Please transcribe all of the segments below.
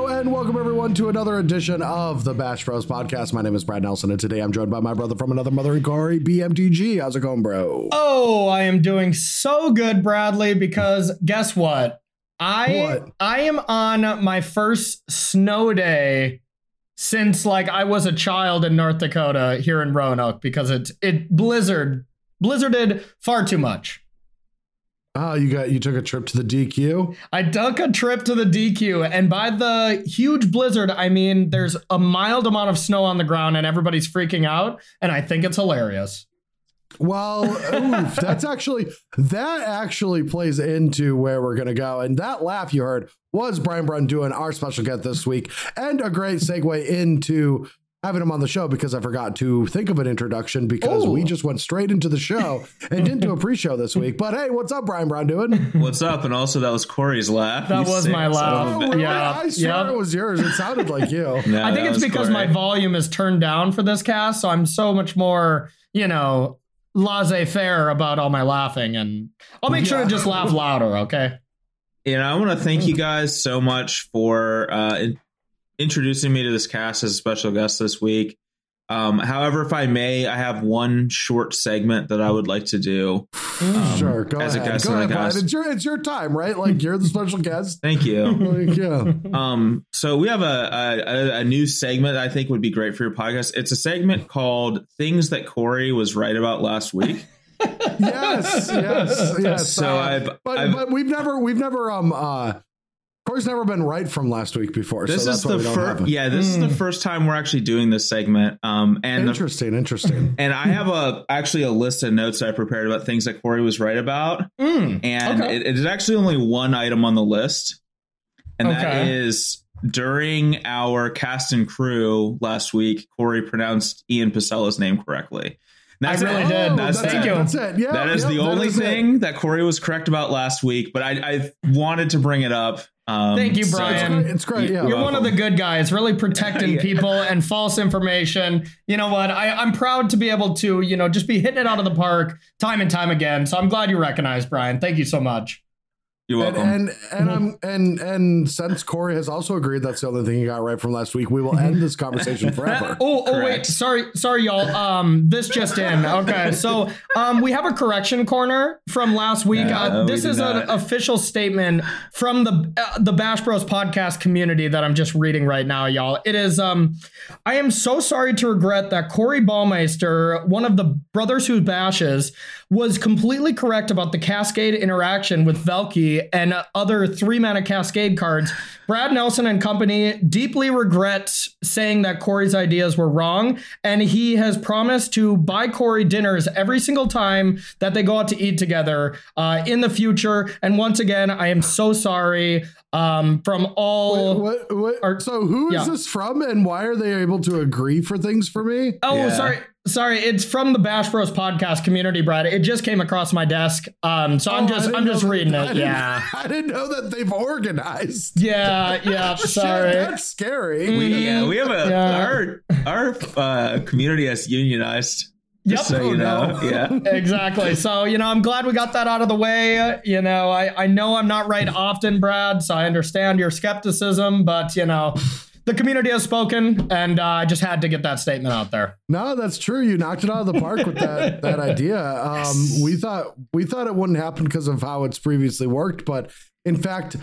Hello and welcome everyone to another edition of the Bash Bros podcast. My name is Brad Nelson and today I'm joined by my brother from another mother, Corey BMTG. How's it going, bro? Oh, I am doing so good, Bradley, because guess what? I What? I am on my first snow day since like I was a child in North Dakota here in Roanoke because it it blizzard blizzarded far too much. Oh, you got you took a trip to the DQ. I took a trip to the DQ, and by the huge blizzard, I mean there's a mild amount of snow on the ground, and everybody's freaking out, and I think it's hilarious. Well, oof, that's actually that actually plays into where we're gonna go. And that laugh you heard was Brian Braun-Duin our special guest this week, and a great segue into having him on the show because I forgot to think of an introduction because Ooh. we just went straight into the show and didn't do a pre-show this week. But hey, what's up, Brian Braun-Duin? What's up? And also, that was Corey's laugh. That You was my laugh. Oh, bitch. Yeah, I swear yeah. it was yours. It sounded like you. No, I think it's was because my volume is turned down for this cast, so I'm so much more, you know, laissez-faire about all my laughing, and I'll make sure Yeah. to just laugh louder. Okay. And I want to thank you guys so much for uh, in- introducing me to this cast as a special guest this week. Um, however, if I may, I have one short segment that I would like to do. Um, sure, go as a ahead. guest Go ahead. It's your it's your time, right? Like you're the special guest. Thank you. Like, yeah. Um, so we have a, a a- a new segment I think would be great for your podcast. It's a segment called "Things That Corey Was Right About Last Week." Yes, yes, yes. So Uh, I've- but I've- but we've never we've never um uh Corey's never been right from last week before. This so is that's the we don't have first. it. Yeah, this is the Mm. first time we're actually doing this segment. Um, and the, interesting, interesting. and I have a actually a list of notes I prepared about things that Corey was right about, Mm, and Okay. it, it is actually only one item on the list, and that Okay. is during our cast and crew last week, Corey pronounced Ian Pacella's name correctly. I That's really it. did. That's Oh, that's Thank it. you. That's it. Yeah, That is yep, the that only is it. thing that Corey was correct about last week, but I, I wanted to bring it up. Um, Thank you, so- Brian. It's great. It's great. Yeah. You're one of the good guys, really protecting Yeah. people and false information. You know what? I, I'm proud to be able to, you know, just be hitting it out of the park time and time again. So I'm glad you recognize, Brian. Thank you so much. You're And welcome. and and, um, and and since Corey has also agreed that's the only thing he got right from last week, we will end this conversation forever. Oh, oh wait, sorry, sorry, y'all. Um, this just in. Okay, so um, we have a correction corner from last week. No, uh, this did is an official statement from the uh, the Bash Bros podcast community that I'm just reading right now, y'all. It is. Um, I am so sorry to regret that Corey Baumeister, one of the brothers who bashes, was completely correct about the Cascade interaction with Valki and other three mana Cascade cards. Brad Nelson and company deeply regrets saying that Corey's ideas were wrong, and he has promised to buy Corey dinners every single time that they go out to eat together uh, in the future. And once again, I am so sorry um, from all. What, what, Or- so who is yeah. this from and why are they able to agree for things for me? Oh, Yeah. sorry. Sorry, it's from the Bash Bros podcast community, Brad. It just came across my desk. Um, so I'm Oh, just I'm just that- reading I it. didn't- Yeah. I didn't know that they've organized. Yeah, yeah. Shit, Sorry. that's scary. We yeah, we have a Yeah. our our uh, community has unionized. Yep. So Oh, you know, no. yeah. exactly. So, you know, I'm glad we got that out of the way. You know, I, I know I'm not right often, Brad, so I understand your skepticism, but, you know, the community has spoken, and uh, I just had to get that statement out there. No, that's true. You knocked it out of the park with that that idea. Um, we thought we thought it wouldn't happen because of how it's previously worked, but in fact,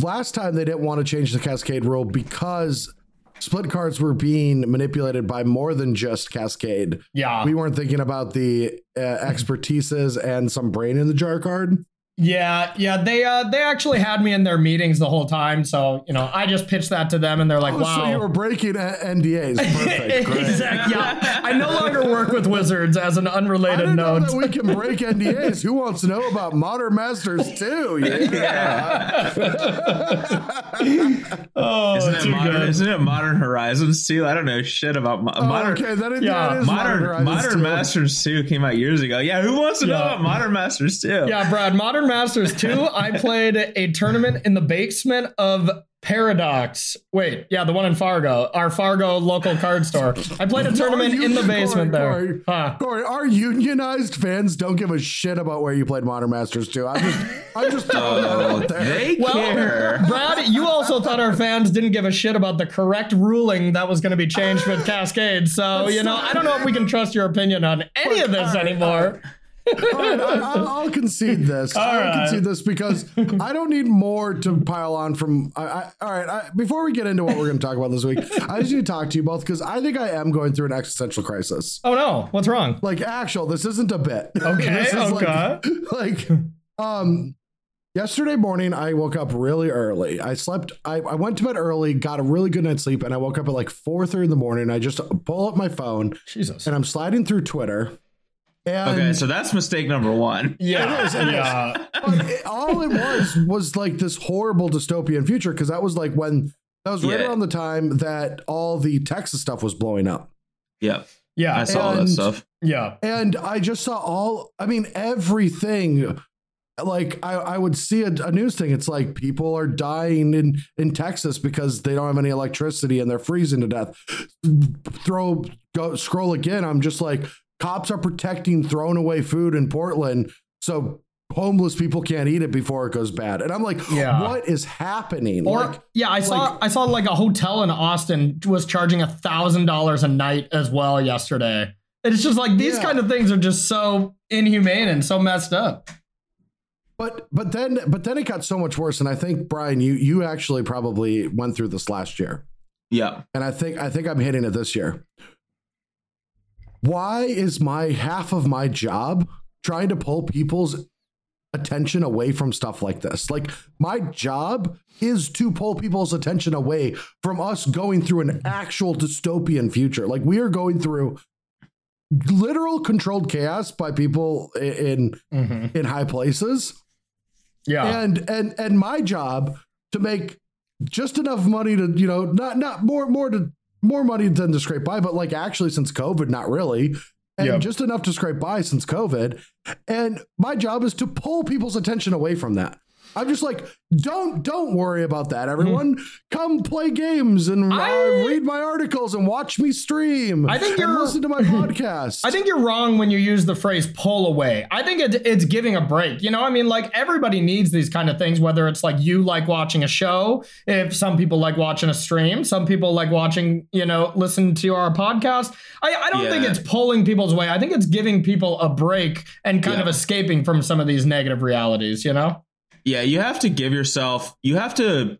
last time they didn't want to change the cascade rule because split cards were being manipulated by more than just cascade. Yeah. We weren't thinking about the uh, expertises and some brain in the jar card. Yeah, yeah, they uh they actually had me in their meetings the whole time, so you know I just pitched that to them, and they're like, Oh, "Wow." so you were breaking uh, NDAs. Perfect. Exactly. Yeah, I no longer work with wizards. As an I unrelated didn't know note. that we can break NDAs. Who wants to know about Modern Masters too? Yeah. oh, Isn't it, too modern, good. isn't it Modern Horizons too? I don't know shit about mo- Oh, modern. okay, that is, Yeah, that is Modern Horizons Modern too. Masters 2 came out years ago. Yeah, who wants to know about Modern Masters 2? Yeah, Brad. Modern Masters 2, I played a tournament in the basement of Paradox. Wait, yeah, the one in Fargo, our Fargo local card store. I played a tournament in the basement Corey, there. Huh. Corey, our unionized fans don't give a shit about where you played Modern Masters 2. I'm just, I'm just throwing that out there. they care. Brad, you also thought our fans didn't give a shit about the correct ruling that was going to be changed with Cascade. So, you know, I don't know if we can trust your opinion on any of this All right, anymore. Right, I, I'll, I'll concede this. All I'll right. concede this because I don't need more to pile on from. I, I, all right, I, before we get into what we're going to talk about this week, I just need to talk to you both because I think I am going through an existential crisis. Oh no, what's wrong? Like, actual, this isn't a bit. Okay, This is okay. Like, like, um, yesterday morning I woke up really early. I slept. I, I went to bed early, got a really good night's sleep, and I woke up at like four thirty in the morning. I just pull up my phone Jesus. and I'm sliding through Twitter. And Okay, so that's mistake number one. Yeah, It is, it is. yeah. Uh, but it- all it was was like this horrible dystopian future because that was like when that was right Yeah. around the time that all the Texas stuff was blowing up. Yeah, yeah, I Yeah, saw that stuff. yeah. And I just saw all, I mean, everything. Like I, I would see a, a news thing. It's like people are dying in, in Texas because they don't have any electricity and they're freezing to death. Throw go scroll again. I'm just like cops are protecting thrown away food in Portland, so homeless people can't eat it before it goes bad. And I'm like, Yeah. what is happening? Or like, yeah, I saw I saw like a hotel in Austin was charging a thousand dollars a night as well yesterday. It's just like these Yeah. kind of things are just so inhumane and so messed up. But but then but then it got so much worse. And I think Brian, you you actually probably went through this last year. Yeah, and I think I think I'm hitting it this year. Why is my half of my job trying to pull people's attention away from stuff like this? Like my job is to pull people's attention away from us going through an actual dystopian future. Like we are going through literal controlled chaos by people in mm-hmm. in high places Yeah. and and and my job to make just enough money to you know not not more more to more money than to scrape by but like actually since covid not really. And Yep. just enough to scrape by since covid. And my job is to pull people's attention away from that i'm just like don't don't worry about that everyone come play games and uh, Hmm. Read my articles and watch me stream I think you're- listen to my podcast I think you're wrong when you use the phrase pull away. I think it, it's giving a break. You know, I mean, like everybody needs these kind of things, whether it's like you like watching a show, if some people like watching a stream, some people like watching, you know, listen to our podcast. I, I don't think it's pulling people's way. I think it's giving people a break and kind Yeah. of escaping from some of these negative realities, you know? Yeah. You have to give yourself. You have to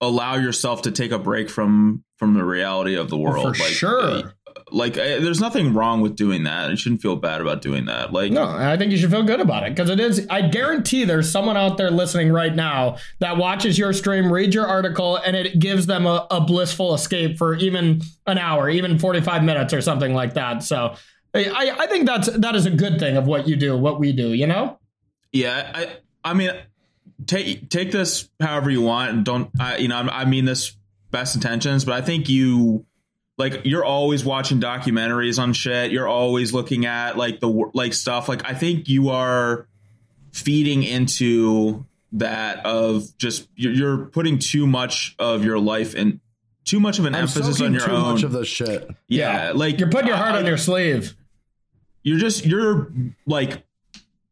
allow yourself to take a break from from the reality of the world. Oh, For like, sure. Like, uh, there's nothing wrong with doing that. You shouldn't feel bad about doing that. Like, No, I think you should feel good about it because it is. I guarantee there's someone out there listening right now that watches your stream, reads your article, and it gives them a, a blissful escape for even an hour, even 45 minutes or something like that. So I, I think that's that is a good thing of what you do, what we do. You know? Yeah, I I mean take take this however you want and don't I you know I mean this best intentions, but I think you like you're always watching documentaries on shit. You're always looking at like the like stuff. Like I think you are feeding into that of just you're, you're putting too much of your life and too much of an I'm emphasis on your too own. much of this shit yeah, like You're putting your heart I- on your sleeve. you're just you're like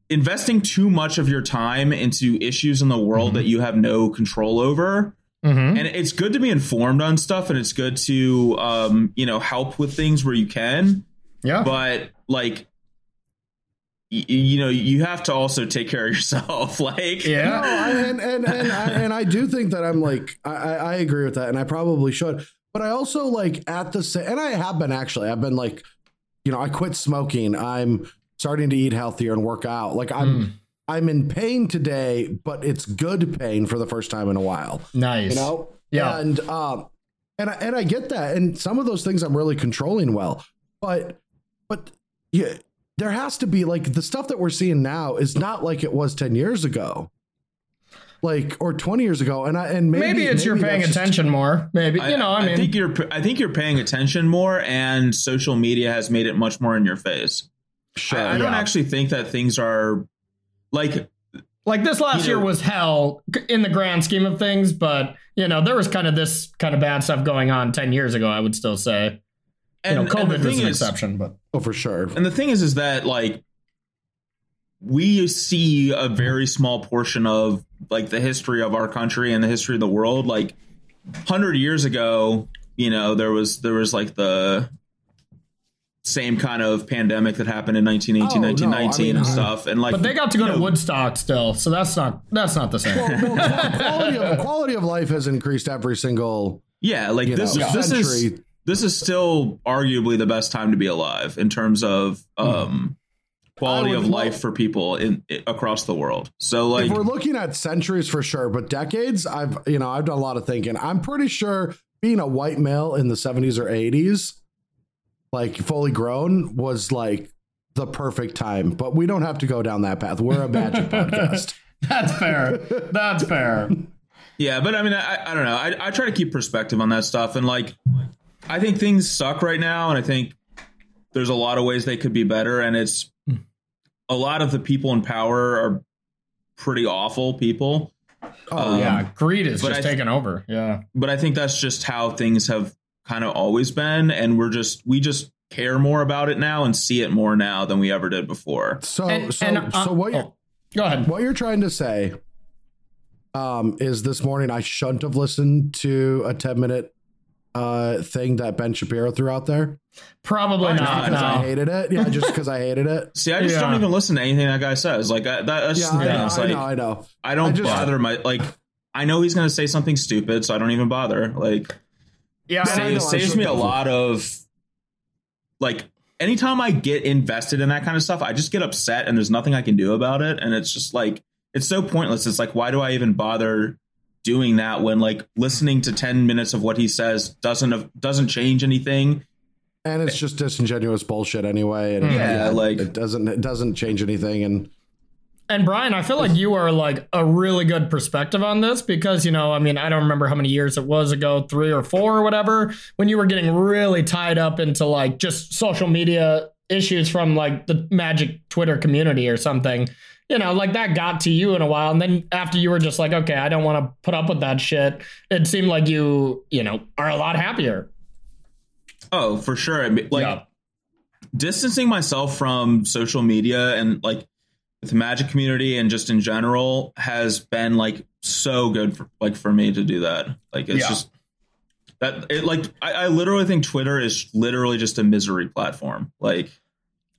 investing too much of your time into issues in the world that you have no control over Mm-hmm. and it's good to be informed on stuff and it's good to um you know help with things where you can Yeah. but like you know you have to also take care of yourself like No, yeah. I, and and and I, and I do think that I'm like I, I I agree with that, and I probably should. But I also like at the same, and I have been actually. I've been like, you know, I quit smoking. I'm starting to eat healthier and work out. Like I'm Mm. I'm in pain today, but it's good pain for the first time in a while. Nice. You know, Yeah. and um, and I, and I get that, and some of those things I'm really controlling well, but but yeah, there has to be like the stuff that we're seeing now is not like it was ten years ago, like or twenty years ago, and I and maybe maybe, it's you're paying that's just- attention more. Maybe you know. I, mean, I think you're I think you're paying attention more and social media has made it much more in your face Sure, I, I don't yeah. actually think that things are like Like this last You year know- was hell in the grand scheme of things, but you know there was kind of this kind of bad stuff going on ten years ago. I would still say, you And, know, COVID was an is- exception, but Oh, for sure. And the thing is, is that like we see a very small portion of like the history of our country and the history of the world. Like hundred years ago, you know, there was there was like the same kind of pandemic that happened in 1918, Oh, no, I 1919 mean, and stuff. And like, but they got to go you to know, Woodstock still, so that's not that's not the same. Well, no, quality, of, quality of life has increased every single Yeah, like this know, this is this is still arguably the best time to be alive in terms of um quality of lo- life for people in across the world. So like if we're looking at centuries for sure, but decades, I've you know I've done a lot of thinking. I'm pretty sure being a white male in the 70s or 80s, like fully grown, was like the perfect time. But we don't have to go down that path. We're a magic podcast. That's fair. That's fair. Yeah, but I mean, I, I don't know. I, I try to keep perspective on that stuff, and like, I think things suck right now, and I think there's a lot of ways they could be better, and it's a lot of the people in power are pretty awful people. Oh Um, yeah, greed is just I th- taking over. Yeah. But I think that's just how things have kind of always been, and we're just we just care more about it now and see it more now than we ever did before. So And- so and, uh, so what you're, oh, go ahead. what you're trying to say um is this morning I shouldn't have listened to a 10 minute uh thing that Ben Shapiro threw out there Probably Why not. not? because I hated it. Yeah, just because I hated it. See, I just Yeah. don't even listen to anything that guy says. Like I, that, that's Yeah, just the I thing. know, It's I like know, I know. I don't I just- bother my like. I know he's going to say something stupid, so I don't even bother. Like, Yeah, Yeah, know, saves, saves should me a go for it. lot of like. Anytime I get invested in that kind of stuff, I just get upset, and there's nothing I can do about it. And it's just like it's so pointless. It's like, why do I even bother doing that when like listening to ten minutes of what he says doesn't doesn't change anything? And it's just disingenuous bullshit anyway. And Yeah, like- it doesn't it doesn't change anything. And And Brian, I feel like you are like a really good perspective on this because, you know, I mean, I don't remember how many years it was ago, three or four or whatever, when you were getting really tied up into like just social media issues from like the magic Twitter community or something. You know, like that got to you in a while. And then after you were just like, okay, I don't want to put up with that shit, it seemed like you, you know, are a lot happier. Oh, for sure. I mean, Like Yeah. distancing myself from social media and like the magic community and just in general has been like so good for like for me to do that. Like it's Yeah. just that it like I, I literally think Twitter is literally just a misery platform. Like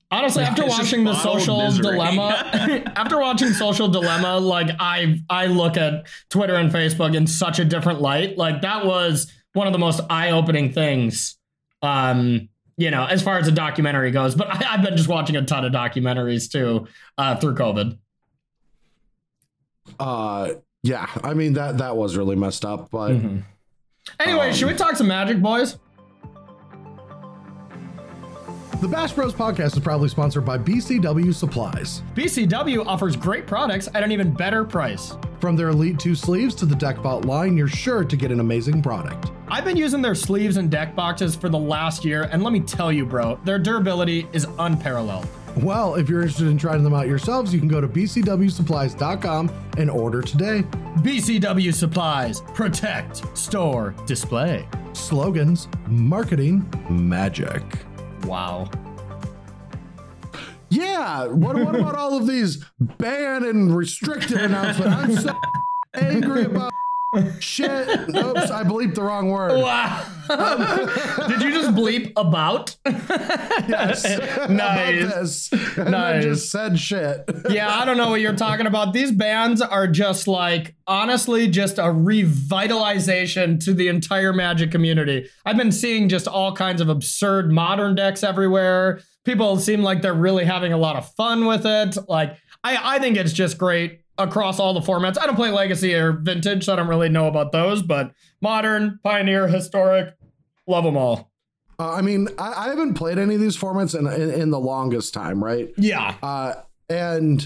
Honestly, after watching the social misery. dilemma, after watching social dilemma, like I I look at Twitter and Facebook in such a different light. Like that was one of the most eye-opening things. Um, you know, as far as a documentary goes, but I, I've been just watching a ton of documentaries too uh, through COVID. uh yeah, I mean that that was really messed up. But Anyway, Um, should we talk some magic, boys? The Bash Bros podcast is proudly sponsored by BCW Supplies. BCW offers great products at an even better price. From their Elite 2 sleeves to the Deckbot line, you're sure to get an amazing product. I've been using their sleeves and deck boxes for the last year, and let me tell you, bro, their durability is unparalleled. Well, if you're interested in trying them out yourselves, you can go to bcwsupplies.com and order today. BCW Supplies, protect, store, display. Slogans, marketing, magic. Wow. Yeah, what, what about all of these ban and restricted announcements? I'm so angry about shit. Oops, I bleeped the wrong word. Wow. Um, Did you just bleep about? Yes. About Nice. this. And Nice. just said shit. yeah, I don't know what you're talking about. These bands are just like, honestly, just a revitalization to the entire Magic community. I've been seeing just all kinds of absurd modern decks everywhere. People seem like they're really having a lot of fun with it. Like, I, I think it's just great across all the formats. I don't play Legacy or Vintage, so I don't really know about those, but modern, Pioneer, Historic, love them all. Uh, I mean, I, I haven't played any of these formats in, in, in the longest time, right? Yeah. Uh, and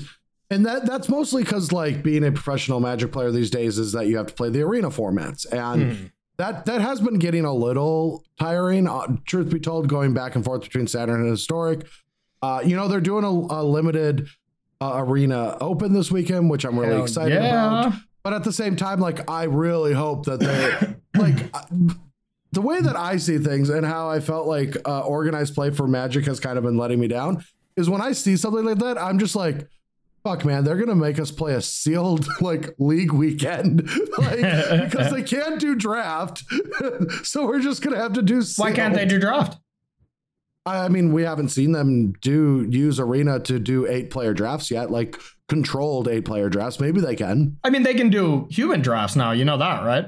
and that that's mostly because like being a professional Magic player these days is that you have to play the arena formats, and that that has been getting a little tiring. Uh, truth be told, going back and forth between Saturn and Historic, uh, you know they're doing a, a limited uh, Arena Open this weekend, which I'm really Hell excited yeah. about. But at the same time, like I really hope that they like uh, the way that I see things and how I felt like uh, organized play for Magic has kind of been letting me down is when I see something like that, I'm just like, fuck, man, they're gonna make us play a sealed like league weekend, like because they can't do draft, so we're just gonna have to do. Why can't they do draft? I mean, we haven't seen them do use Arena to do eight player drafts yet, like controlled eight player drafts. Maybe they can. I mean, they can do human drafts now. You know that, right?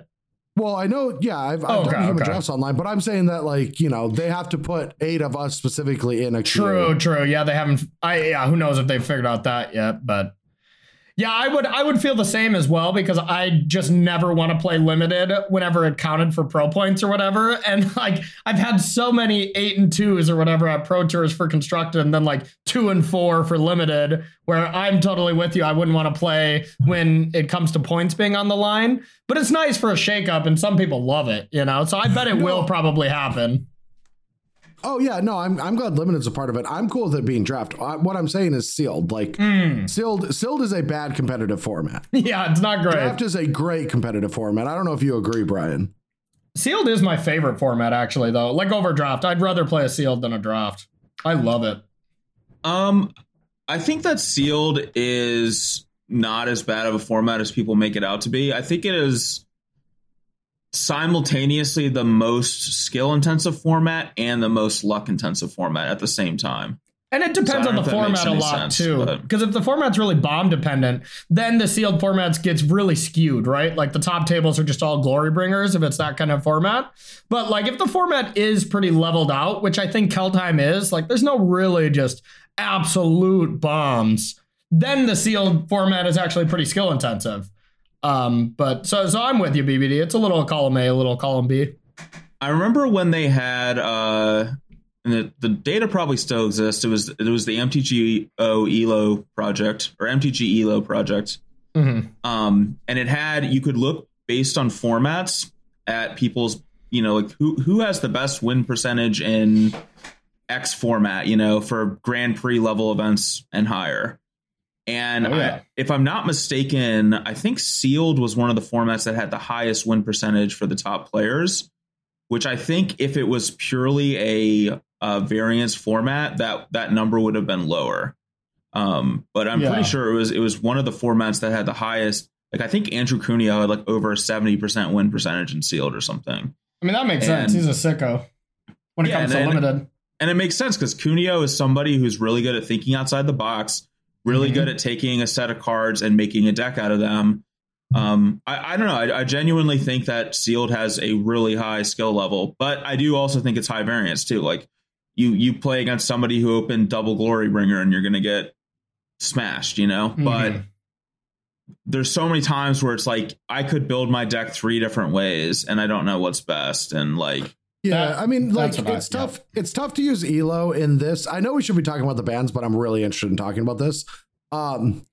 Well, I know, yeah, I've, I've Oh, done okay, human okay. drafts online, but I'm saying that like you know they have to put eight of us specifically in a queue. True, true. Yeah, they haven't. I yeah, who knows if they've figured out that yet? But yeah, I would I would feel the same as well because I just never want to play limited whenever it counted for pro points or whatever. And like I've had so many eight and twos or whatever at pro tours for constructed, and then like two and four for limited, where I'm totally with you. I wouldn't want to play when it comes to points being on the line. But it's nice for a shakeup, and some people love it, you know. So I bet it will probably happen. Oh yeah, no, I'm I'm glad limited's a part of it. I'm cool with it being draft. I, what I'm saying is sealed. Like Hmm. sealed, sealed is a bad competitive format. Yeah, it's not great. Draft is a great competitive format. I don't know if you agree, Brian. Sealed is my favorite format, actually, though. Like over draft, I'd rather play a sealed than a draft. I love it. Um, I think that sealed is not as bad of a format as people make it out to be. I think it is simultaneously the most skill intensive format and the most luck intensive format at the same time. And it depends don't on the know if that makes format a lot sense, too. Because if the format's really bomb dependent, then the sealed formats gets really skewed, right? Like the top tables are just all Glorybringers if it's that kind of format. But like if the format is pretty leveled out, which I think Kaldheim is, like there's no really just absolute bombs, then the sealed format is actually pretty skill intensive. Um, but so so I'm with you, BBD. It's a little column A, a little column B. I remember when they had uh and the, the data probably still exists. It was it was the MTGO ELO project or MTG ELO project. Mhm. Um and it had you could look based on formats at people's you know like who who has the best win percentage in X format, you know, for Grand Prix level events and higher. And Oh, yeah. I, if I'm not mistaken, I think Sealed was one of the formats that had the highest win percentage for the top players. Which I think, if it was purely a, uh variance format, that that number would have been lower. Um, but I'm Yeah. pretty sure it was it was one of the formats that had the highest. Like I think Andrew Cuneo had like over a seventy percent win percentage in Sealed or something. I mean that makes sense. He's a sicko when it Yeah, comes to and- limited. and it makes sense because Cuneo is somebody who's really good at thinking outside the box, really Mhm. good at taking a set of cards and making a deck out of them. Um, I, I don't know. I, I genuinely think that Sealed has a really high skill level, but I do also think it's high variance too. Like you, you play against somebody who opened double Glorybringer, and you're going to get smashed, you know. But Mhm. there's so many times where it's like I could build my deck three different ways, and I don't know what's best, and like Yeah, That- I mean, like that's what I- it's tough. It's tough to use Elo in this. I know we should be talking about the bands, but I'm really interested in talking about this. Um,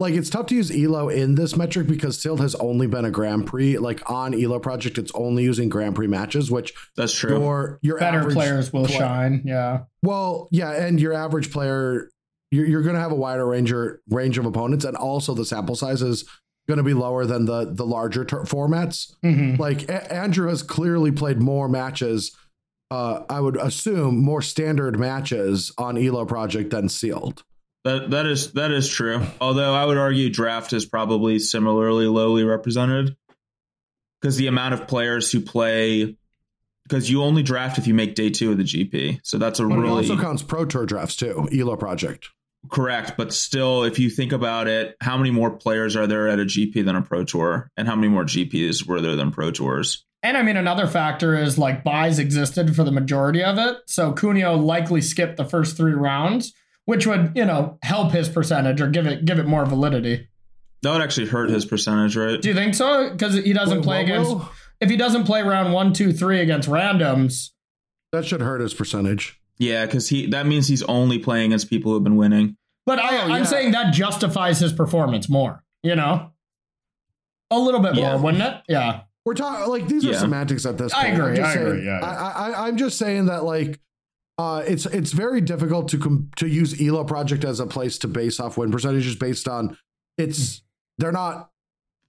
like it's tough to use Elo in this metric because Sealed has only been a Grand Prix. Like on Elo project, it's only using Grand Prix matches, which that's true. your your Better average players will play- shine. Yeah. Well, yeah, and your average player, you're, you're going to have a wider range range of opponents, and also the sample size is going to be lower than the the larger ter- formats. Mhm. Like A- Andrew has clearly played more matches. Uh, I would assume more standard matches on Elo Project than sealed. That that is that is true. Although I would argue draft is probably similarly lowly represented because the amount of players who play because you only draft if you make day two of the GP. So that's a But it really also counts Pro Tour drafts too. Elo Project. Correct. But still, if you think about it, how many more players are there at a GP than a Pro Tour, and how many more GPs were there than Pro Tours? And I mean, another factor is like buys existed for the majority of it. So Cuneo likely skipped the first three rounds, which would, you know, help his percentage or give it give it more validity. That would actually hurt his percentage, right? Do you think so? Because he doesn't Wait, play what against will? if he doesn't play round one, two, three against randoms. That should hurt his percentage. Yeah, because he that means he's only playing against people who have been winning. But I, Oh, I'm yeah. saying that justifies his performance more, you know? A little bit Yeah. more, wouldn't it? Yeah. We're talking like these are Yeah. semantics at this I point. I'm agree, just I saying- agree, yeah, yeah. I, I, I'm just saying that like uh, it's it's very difficult to com- to use Elo Project as a place to base off win percentages based on it's they're not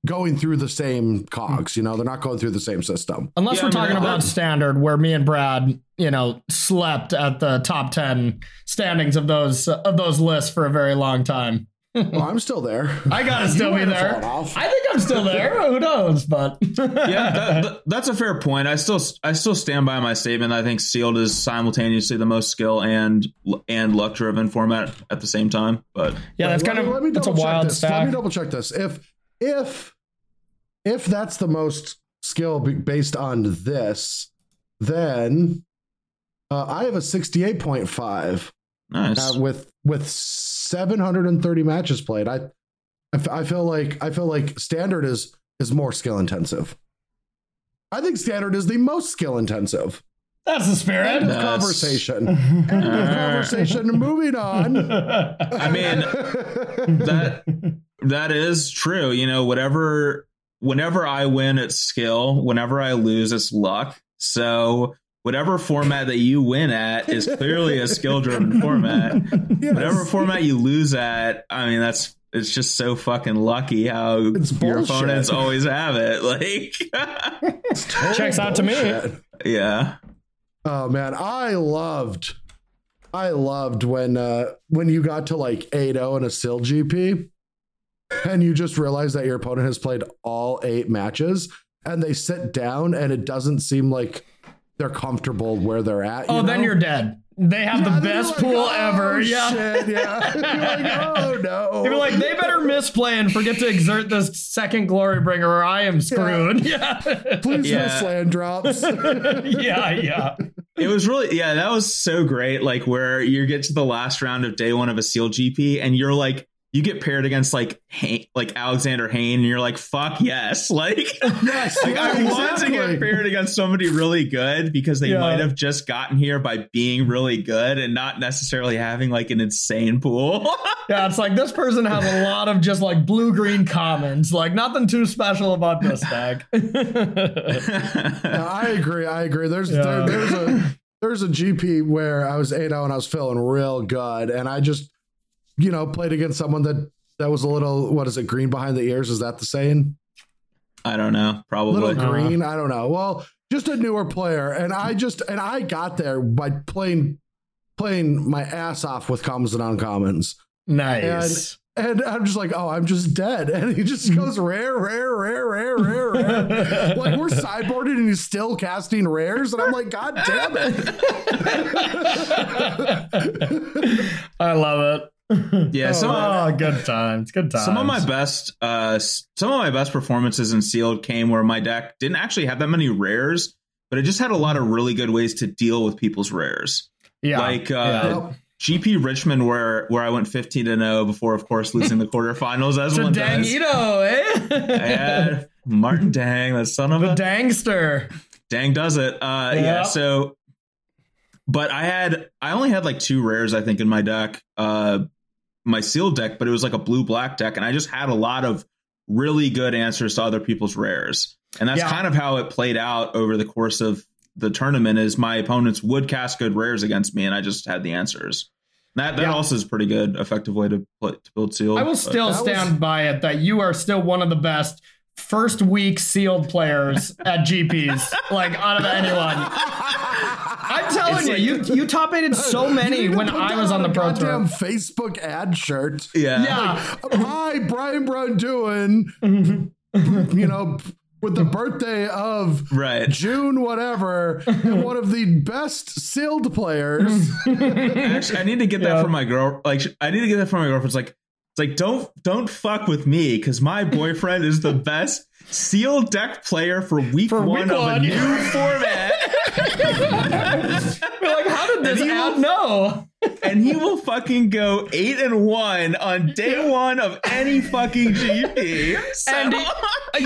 going through the same cogs. You know, they're not going through the same system. Unless Yeah, we're I mean, talking about standard, where me and Brad, you know, slept at the top ten standings of those of those lists for a very long time. Well, I'm still there. I gotta still You be there. I think I'm still there. Who knows? But yeah, that, that- that's a fair point. I still I still stand by my statement. I think sealed is simultaneously the most skill and and luck driven format at the same time. But yeah, that's Let kind let me of that's a wild this. Let me double check this. If if if that's the most skill based on this, then uh, I have a sixty-eight point five nice. uh, with with seven hundred and thirty matches played. I I f- I feel like I feel like standard is is more skill intensive. I think standard is the most skill intensive. That's the spirit. End of That's- conversation. End of conversation. Moving on. I mean, that that is true. You know, whatever whenever I win, it's skill. Whenever I lose, it's luck. So whatever format that you win at is clearly a skill driven format. Yes. Whatever format you lose at, I mean, that's it's just so fucking lucky how It's your bullshit. opponents always have it. Like, Total Checks out to me. yeah, Oh man, I loved I loved when uh when you got to like 8-0 in a SIL GP and you just realize that your opponent has played all eight matches and they sit down and it doesn't seem like they're comfortable where they're at. oh, you then you're dead. They have Yeah, the best like, pool "Oh, ever. Yeah. shit, yeah. You're like, oh no. You're like, they better misplay and forget to exert this second Glorybringer or I am screwed. Yeah. please Yeah. no slam drops. yeah, yeah. it was really yeah, that was so great. Like where you get to the last round of day one of a SEAL GP and you're like. You get paired against like Hayne, like Alexander Hayne, and you're like, "Fuck yes!" Like, yes, like I yeah, want to get paired against somebody really good because they Yeah. might have just gotten here by being really good and not necessarily having like an insane pool. Yeah, it's like this person has a lot of just like blue green commons. Like nothing too special about this deck. No, I agree. I agree. There's Yeah. there, there's a there's a GP where I was 8-0 and I was feeling real good, and I just you know played against someone that that was a little what is it green behind the ears? Is that the saying? I don't know, probably. Little Uh-huh. green? I don't know. Well, just a newer player, and I just and I got there by playing playing my ass off with commons and uncommons. nice. And I'm just like, oh, I'm just dead. And he just goes rare, rare, rare, rare, rare, rare. like we're sideboarded and he's still casting rares. And I'm like, God damn it. I love it. Yeah, some oh, good times. Good times. Some of my best, uh, some of my best performances in sealed came where my deck didn't actually have that many rares, but it just had a lot of really good ways to deal with people's rares. yeah. Like uh, Yeah. GP Richmond, where where I went fifteen to zero before, of course, losing the quarterfinals as the one does. Dangito, eh? Yeah, Martin Dang, that son of the a Dangster. Dang does it. Uh, yeah. Yeah. So, but I had I only had like two rares I think in my deck, uh, my sealed deck, but it was like a blue black deck, and I just had a lot of really good answers to other people's rares, and that's Yeah. kind of how it played out over the course of the tournament. Is my opponents would cast good rares against me, and I just had the answers. That that Yeah. also is a pretty good, effective way to play, to build sealed. I will still stand was- by it that you are still one of the best first week sealed players at GPs, like out of anyone. I'm telling It's you, like- you you top aided so many when I was on the a pro goddamn tour. Facebook ad shirt. yeah. Yeah. Um, hi, Brian Braun-Duin, you know, with the birthday of Right. June, whatever, and one of the best sealed players. Actually, I need to get that Yeah. from my girl. Like, I need to get that from my girlfriend. It's like, it's like, don't don't fuck with me because my boyfriend is the best sealed deck player for week For one week of a new format, We're like, how did this he know? and he will fucking go eight and one on day one of any fucking GP. So, And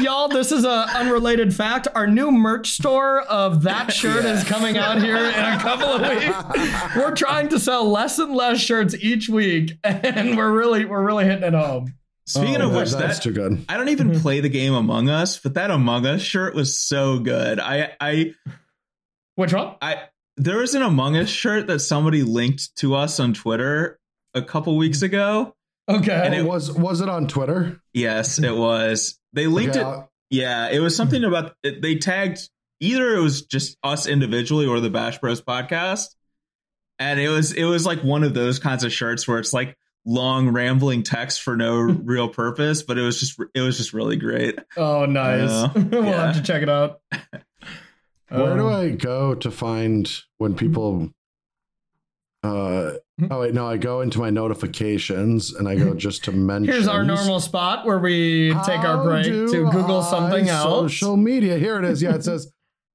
y'all, this is a unrelated fact. Our new merch store of that shirt is coming out here in a couple of weeks. We're trying to sell less and less shirts each week, and we're really we're really hitting it home. Speaking Oh, of which, that's that too good. I don't even mm-hmm. play the game Among Us, but that Among Us shirt was so good. I I Which one? I there was an Among Us shirt that somebody linked to us on Twitter a couple weeks mm-hmm. ago. Okay. And it was was it on Twitter? Yes, it was. They linked Okay, it. I'll- Yeah, it was something about it, they tagged either it was just us individually or the Bash Bros podcast, and it was it was like one of those kinds of shirts where it's like long rambling text for no real purpose, but it was just it was just really great. oh, nice. Uh, we'll yeah. have to check it out. Where do Um, I go to find when people? Uh, oh wait, no, I go into my notifications and I go just to mention. Here's our normal spot where we take our break to Google I something else. Social media. Here it is. Yeah, it says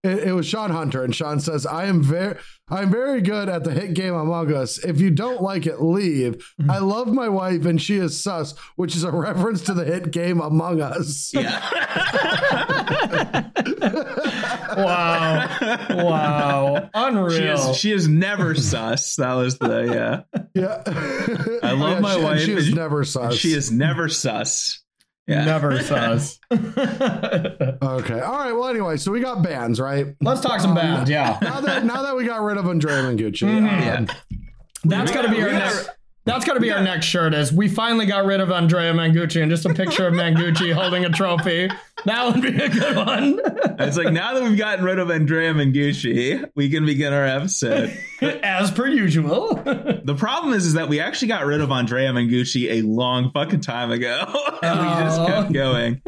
it, it was Sean Hunter, and Sean says, "I am very, I'm very good at the hit game Among Us. If you don't like it, leave. Mm-hmm. I love my wife, and she is sus, which is a reference to the hit game Among Us. Yeah. Wow. Wow. Unreal. She is she is never sus. That was the yeah. Yeah, I love Yeah, my she, wife, She is never sus. She is never sus. Yeah. Never sus. okay. All right. Well, anyway, so we got bands, right? Let's talk some bands. Yeah. Now that now that we got rid of Andrea Mengucci, Mhm. um, Yeah. That's We got to got- be our we got- next. That's got to be our next shirt. Is we finally got rid of Andrea Mengucci and just a picture of Mengucci holding a trophy. That would be a good one. It's like now that we've gotten rid of Andrea Mengucci, we can begin our episode. As per usual. The problem is, is that we actually got rid of Andrea Mengucci a long fucking time ago, and we just Oh. kept going.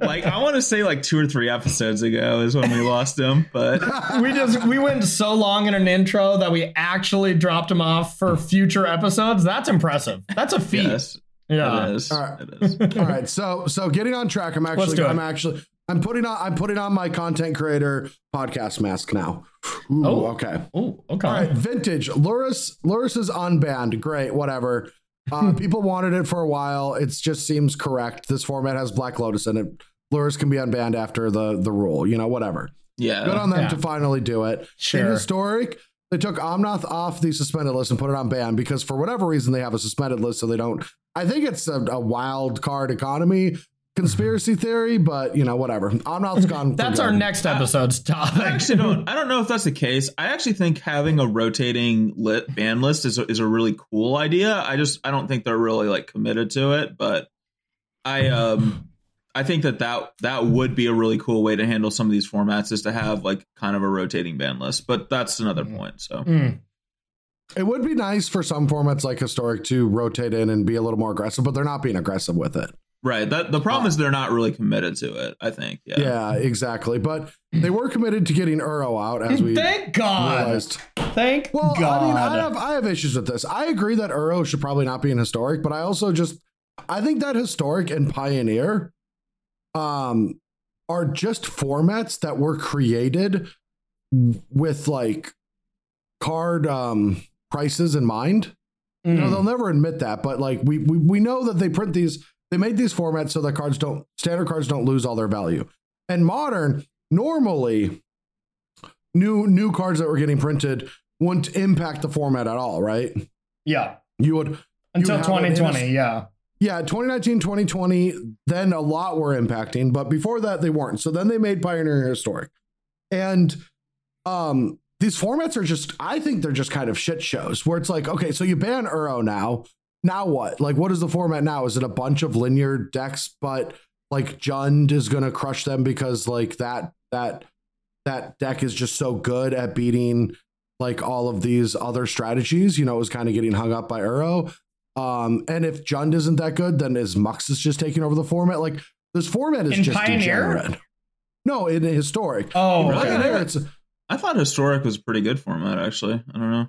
Like I want to say, like two or three episodes ago is when we lost him, but we just we went so long in an intro that we actually dropped him off for future episodes. That's impressive. That's a feat. yes, Yeah. it is. All right. It is. All right, so so getting on track. I'm actually. I'm actually I'm putting on I'm putting on my content creator podcast mask now. Ooh, Oh. okay. Oh, okay. All right, vintage. Lurrus Lurrus is unbanned. Great, whatever. Uh, people wanted it for a while. It just seems correct. This format has Black Lotus in it. Lurrus can be unbanned after the the rule. You know, whatever. Yeah, Good on them Yeah. to finally do it. In Sure. historic, they took Omnath off the suspended list and put it on ban because for whatever reason they have a suspended list, so they don't. I think it's a, a wild card economy conspiracy theory, but you know, whatever. Omnath's gone. That's our next episode's topic. I actually don't. I don't know if that's the case. I actually think having a rotating lit band list is a, is a really cool idea. I just I don't think they're really like committed to it, but I um I think that that that would be a really cool way to handle some of these formats is to have like kind of a rotating band list. But that's another point. So Mm. It would be nice for some formats like historic to rotate in and be a little more aggressive, but they're not being aggressive with it. right, that the problem is they're not really committed to it. I think. Yeah. Yeah, exactly. But they were committed to getting Uro out as we Thank God. realized. Thank Well, God. I mean, I have I have issues with this. I agree that Uro should probably not be in historic, but I also just I think that historic and pioneer um are just formats that were created with like card um prices in mind. You know, Mm. they'll never admit that, but like we, we we know that they print these, they made these formats so that cards don't standard cards don't lose all their value. And modern, normally, new new cards that were getting printed wouldn't impact the format at all, right? yeah. You would Until have it in a- 2020. Yeah. yeah, 2019, 2020, then a lot were impacting, but before that they weren't. So then they made Pioneer Historic. And um these formats are just I think they're just kind of shit shows where it's like, okay, so you ban Uro now. Now what? Like what is the format now? Is it a bunch of linear decks but like Jund is going to crush them because like that that that deck is just so good at beating like all of these other strategies, you know, it was kind of getting hung up by Uro. Um, and if Jund isn't that good, then is Muxus just taking over the format? Like this format is In just Pioneer? degenerate. No, in historic. Oh, Really? okay. Pioneer, it's I thought historic was a pretty good format. Actually, I don't know.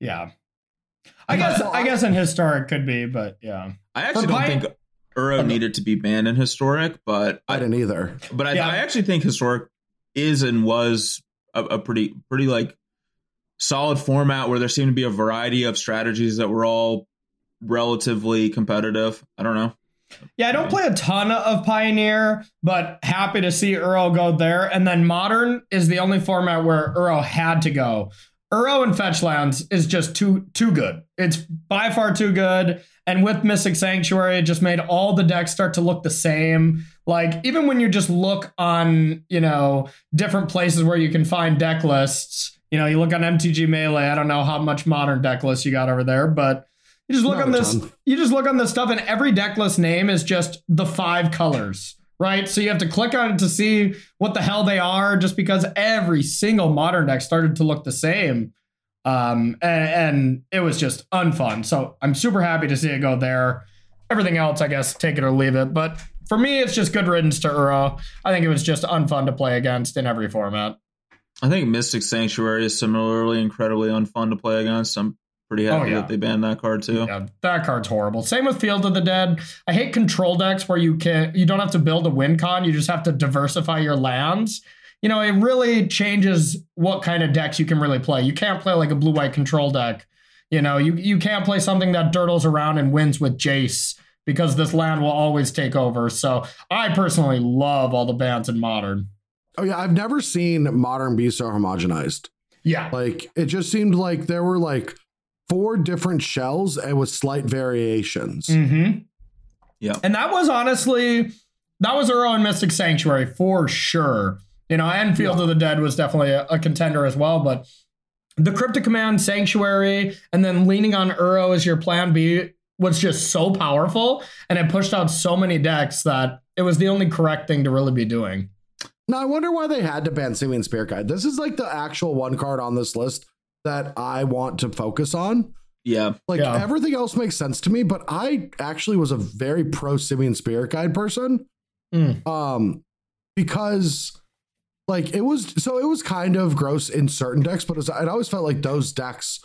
Yeah. I guess I guess in historic could be, but yeah. I actually For don't Pi- think Uro needed to be banned in historic, but I I didn't either. but I, Yeah. I actually think historic is and was a, a pretty pretty like solid format where there seemed to be a variety of strategies that were all relatively competitive. I don't know. Yeah, I don't play a ton of Pioneer, but happy to see Uro go there. And then Modern is the only format where Uro had to go. Uro and Fetchlands is just too too good. It's by far too good. And with Mystic Sanctuary, it just made all the decks start to look the same. Like even when you just look on, you know, different places where you can find deck lists, You know, you look on MTG Melee. I don't know how much modern deck list you got over there, but you just look Not on this. ton. You just look on this stuff, and every deck list name is just the five colors, right? So you have to click on it to see what the hell they are, just because every single modern deck started to look the same. Um, and, and it was just unfun. So I'm super happy to see it go there. Everything else, I guess, take it or leave it. But for me, it's just good riddance to Uro. I think it was just unfun to play against in every format. I think Mystic Sanctuary is similarly incredibly unfun to play against. I'm pretty oh, happy Oh, yeah. that they banned that card too. Yeah, that card's horrible. Same with Field of the Dead. I hate control decks where you can't—you don't have to build a win con, you just have to diversify your lands. You know, it really changes what kind of decks you can really play. You can't play like a blue white control deck. You know, you you can't play something that dirtles around and wins with Jace because this land will always take over. So I personally love all the bans in modern. Oh yeah, I've never seen modern be so homogenized. Yeah. Like it just seemed like there were like four different shells and with slight variations. Mm-hmm. Yeah. And that was honestly that was Uro and Mystic Sanctuary for sure. You know, and Field of the Dead was definitely a, a contender as well, but the Cryptic Command Sanctuary and then leaning on Uro as your plan B was just so powerful and it pushed out so many decks that it was the only correct thing to really be doing. Now I wonder why they had to ban Simian Spirit Guide. This is like the actual one card on this list that I want to focus on. Yeah. Like Yeah. everything else makes sense to me, but I actually was a very pro Simian Spirit Guide person. Mm. Um, because like it was so it was kind of gross in certain decks, but it, was, it always felt like those decks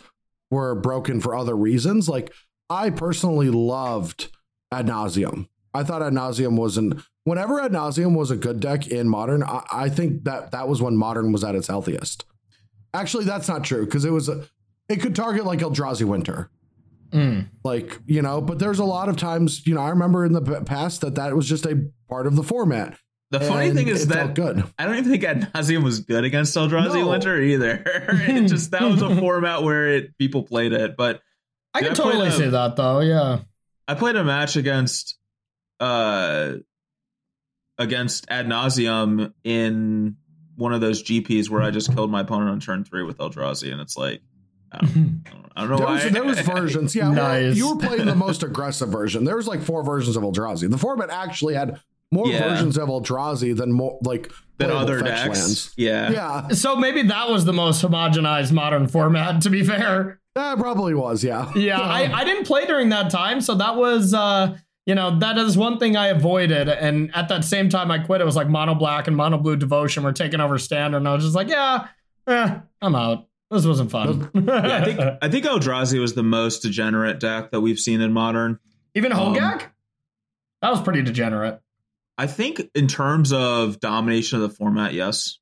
were broken for other reasons. Like I personally loved Ad Nauseam. I thought Ad Nauseam wasn't whenever Ad Nauseam was a good deck in modern, I, I think that that was when modern was at its healthiest. Actually, that's not true because it was a, it could target like Eldrazi Winter Mm. like you know but there's a lot of times you know i remember in the past that that was just a part of the format The funny and thing is that good I don't even think Ad Nauseam was good against Eldrazi No. Winter either. it just that was a format where it people played it. But I Yeah, can I totally a- see that though. Yeah. I played a match against uh against Ad Nauseam in one of those GPs where I just killed my opponent on turn three with Eldrazi, and it's like I don't, I don't know there why. was, there was versions yeah well, you were playing the most aggressive version there was like four versions of eldrazi the format actually had more Yeah. versions of eldrazi than more like than other fetch decks. lands. Yeah. yeah So maybe that was the most homogenized modern format, to be fair. that probably was yeah Yeah, I, I didn't play during that time, so that was uh you know, that is one thing I avoided. And at that same time I quit, it was like mono black and mono blue devotion were taking over standard, and I was just like, yeah, eh, I'm out. This wasn't fun. Yeah, I think I think Eldrazi was the most degenerate deck that we've seen in modern. even um, Hogaak? that was pretty degenerate. I think in terms of domination of the format, yes.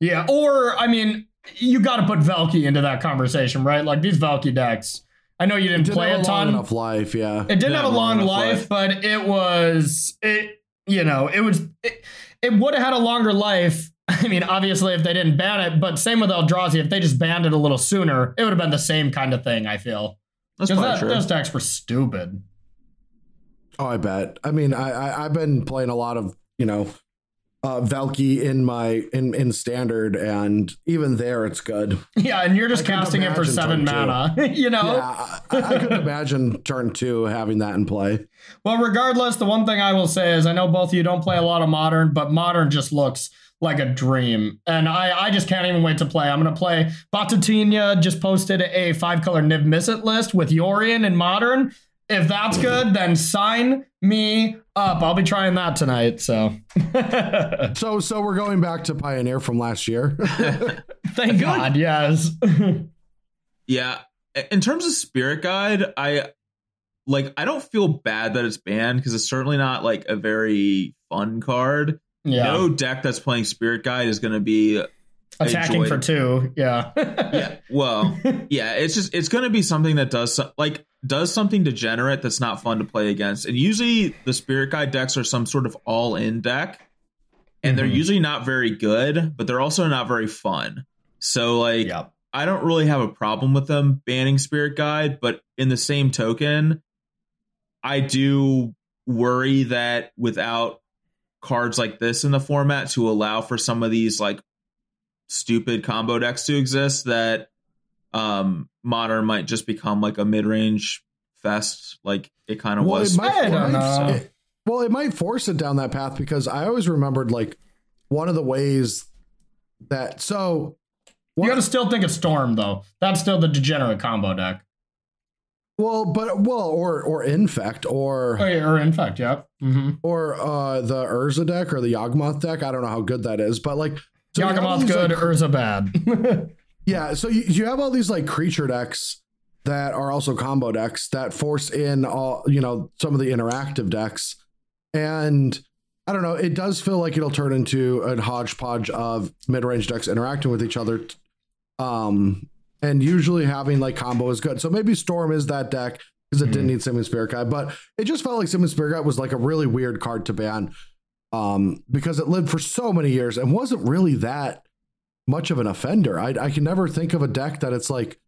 Yeah, or I mean, you got to put Valki into that conversation, right? Like these Valki decks. I know you didn't didn't play have a long ton. enough life yeah It didn't Yeah, have a long long life, life. but it was it. You know, it was it, it would have had a longer life. I mean, obviously, if they didn't ban it, but same with Eldrazi, if they just banned it a little sooner, it would have been the same kind of thing. I feel That's because probably that, true. those decks were stupid. Oh, I bet. I mean, I, I I've been playing a lot of you know, uh, Valki in my in in standard, and even there, it's good. Yeah, and you're just I casting it for seven mana. you know. Yeah, I, I couldn't imagine turn two having that in play. Well, regardless, the one thing I will say is I know both of you don't play a lot of modern, but modern just looks like a dream. And I, I just can't even wait to play. I'm going to play Batatina just posted a five color Niv Mizzet list with Yorion in modern. If that's good, then sign me up. I'll be trying that tonight. So So so we're going back to Pioneer from last year. thank God. Yes. Yeah. In terms of Spirit Guide, I like I don't feel bad that it's banned because it's certainly not like a very fun card. yeah. No deck that's playing Spirit Guide is going to be Attacking enjoyed. for two. Yeah. yeah. Well, yeah, it's just it's going to be something that does so- like does something degenerate that's not fun to play against. And usually the Spirit Guide decks are some sort of all-in deck, and they're Mhm. usually not very good, but they're also not very fun. So like Yep. I don't really have a problem with them banning Spirit Guide, but in the same token, I do worry that without cards like this in the format to allow for some of these like stupid combo decks to exist that um modern might just become like a mid-range fest like it kind of Well, was it might, I don't it might- it- well, it might force it down that path because I always remembered like one of the ways that so You gotta still think of Storm though. That's still the degenerate combo deck. well, but well, or or infect or Oh, yeah, or infect, yep. Mm-hmm. or uh the Urza deck or the Yawgmoth deck. I don't know how good that is, but like so you have all Yawgmoth these, good, like, Urza bad. Yeah, so you, you have all these like creature decks that are also combo decks that force in all you know some of the interactive decks, and I don't know. It does feel like it'll turn into a hodgepodge of mid range decks interacting with each other, um, and usually having like combo is good. So maybe Storm is that deck because it didn't need Simian Spirit Guide, but it just felt like Simian Spirit Guide was like a really weird card to ban, um, because it lived for so many years and wasn't really that much of an offender. I, I can never think of a deck that it's like,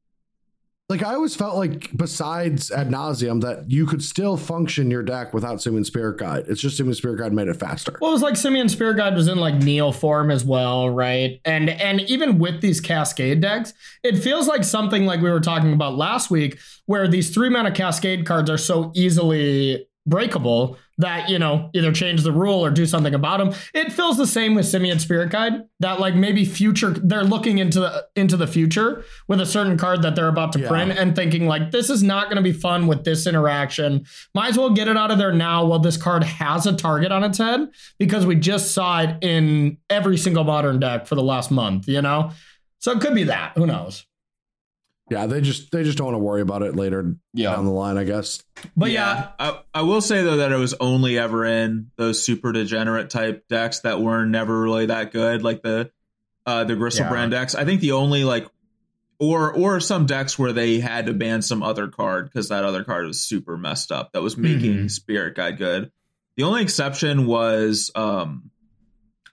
like I always felt like besides ad nauseam that you could still function your deck without Simian Spirit Guide. It's just Simian Spirit Guide made it faster. Well, it was like Simian Spirit Guide was in like Neoform as well, right? And and even with these Cascade decks, it feels like something like we were talking about last week, where these three mana Cascade cards are so easily breakable that you know either change the rule or do something about them. It feels the same with Simian Spirit Guide that like maybe future they're looking into the into the future with a certain card that they're about to Yeah. print and thinking like this is not going to be fun with this interaction. Might as well get it out of there now while this card has a target on its head because we just saw it in every single modern deck for the last month, you know? So it could be that. Who knows? Yeah, they just they just don't want to worry about it later yeah. down the line, I guess. But yeah, I, I will say though that it was only ever in those super degenerate type decks that were never really that good, like the uh the Griselbrand decks. I think the only like or or some decks where they had to ban some other card because that other card was super messed up that was making Mhm. Spirit Guide good. The only exception was um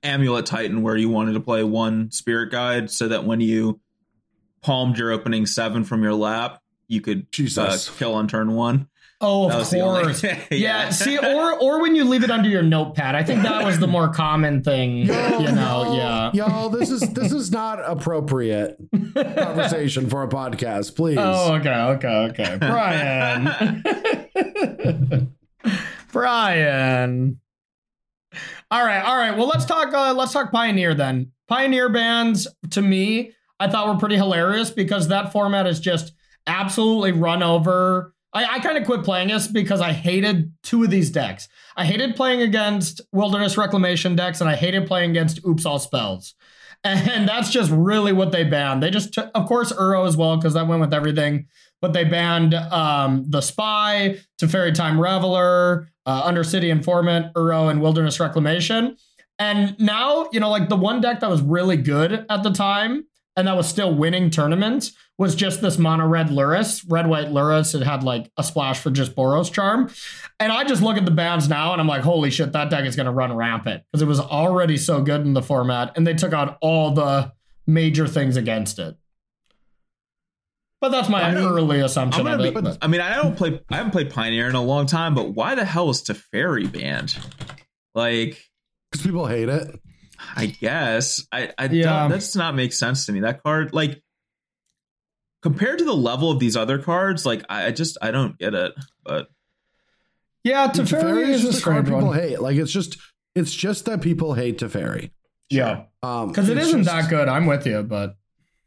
Amulet Titan, where you wanted to play one Spirit Guide so that when you palmed your opening seven from your lap, you could uh, kill on turn one. oh, That of was only- course. yeah. yeah. see, or or when you leave it under your notepad. I think that was the more common thing. you know, yeah. Y'all, this is this is not appropriate conversation for a podcast, please. Oh, okay, okay, okay. Brian. Brian. All right, all right. Well, let's talk. Uh, let's talk Pioneer then. Pioneer bands to me, I thought were pretty hilarious because that format is just absolutely run over. I, I kind of quit playing this because I hated two of these decks. I hated playing against Wilderness Reclamation decks, and I hated playing against Oops All Spells. And that's just really what they banned. They just, took, of course, Uro as well, because that went with everything. But they banned um, the Spy, Teferi Time Raveler, uh, Undercity Informant, Uro, and Wilderness Reclamation. And now, you know, like the one deck that was really good at the time and that was still winning tournaments was just this mono red Lurrus, red white Lurrus. It had like a splash for just Boros Charm. And I just look at the bands now and I'm like, holy shit, that deck is going to run rampant because it was already so good in the format and they took out all the major things against it. But that's my I mean, early assumption I'm of gonna it. be, I mean, I don't play. I haven't played Pioneer in a long time, but why the hell is Teferi banned? Like, Because people hate it. I guess I. I Yeah. don't, that does not make sense to me. That card, like, compared to the level of these other cards, like, I, I just I don't get it. But yeah, Teferi Teferi is is just a card people one. hate. Like it's just it's just that people hate Teferi. Yeah, Um, because it it's isn't just- that good. I'm with you, but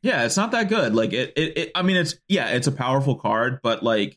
yeah, it's not that good. Like, it. It. it I mean, it's yeah, it's a powerful card, but like,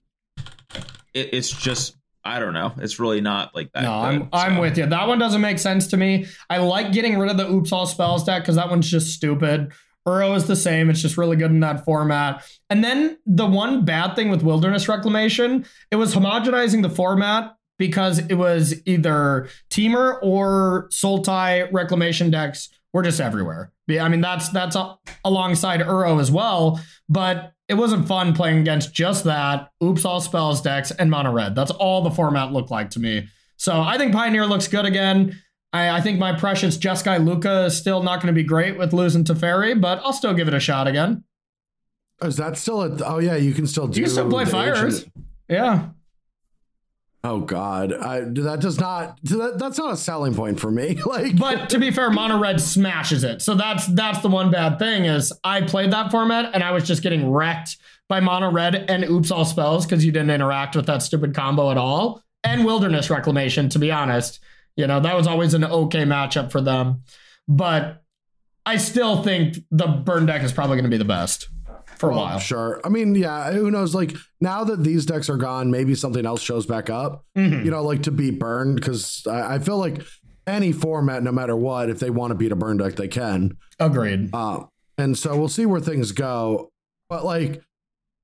it, it's just I don't know. It's really not like that. no, I'm good, I'm with you. That one doesn't make sense to me. I like getting rid of the Oops All Spells deck because that one's just stupid. Uro is the same. It's just really good in that format. And then the one bad thing with Wilderness Reclamation, it was homogenizing the format because it was either Temur or Sultai Reclamation decks were just everywhere. I mean that's that's alongside Uro as well, but it wasn't fun playing against just that Oops All Spells decks and Mono Red. That's all the format looked like to me. So I think Pioneer looks good again. I, I think my precious Jeskai Lukka is still not going to be great with losing Teferi, but I'll still give it a shot again. Is that still a? Oh yeah, you can still do. You can still play fires. ancient- Yeah. Oh God, I, that does not. That, that's not a selling point for me. Like, But to be fair, Mono Red smashes it. So that's that's the one bad thing is I played that format and I was just getting wrecked by Mono Red and Oops All Spells because you didn't interact with that stupid combo at all. And Wilderness Reclamation, to be honest. You know, that was always an okay matchup for them. But I still think the burn deck is probably going to be the best for a well, while. sure. I mean, yeah. Who knows? Like now that these decks are gone, maybe something else shows back up. Mhm. You know, like to beat burn because I, I feel like any format, no matter what, if they want to beat a burn deck, they can. Agreed. Uh, and so we'll see where things go. But like,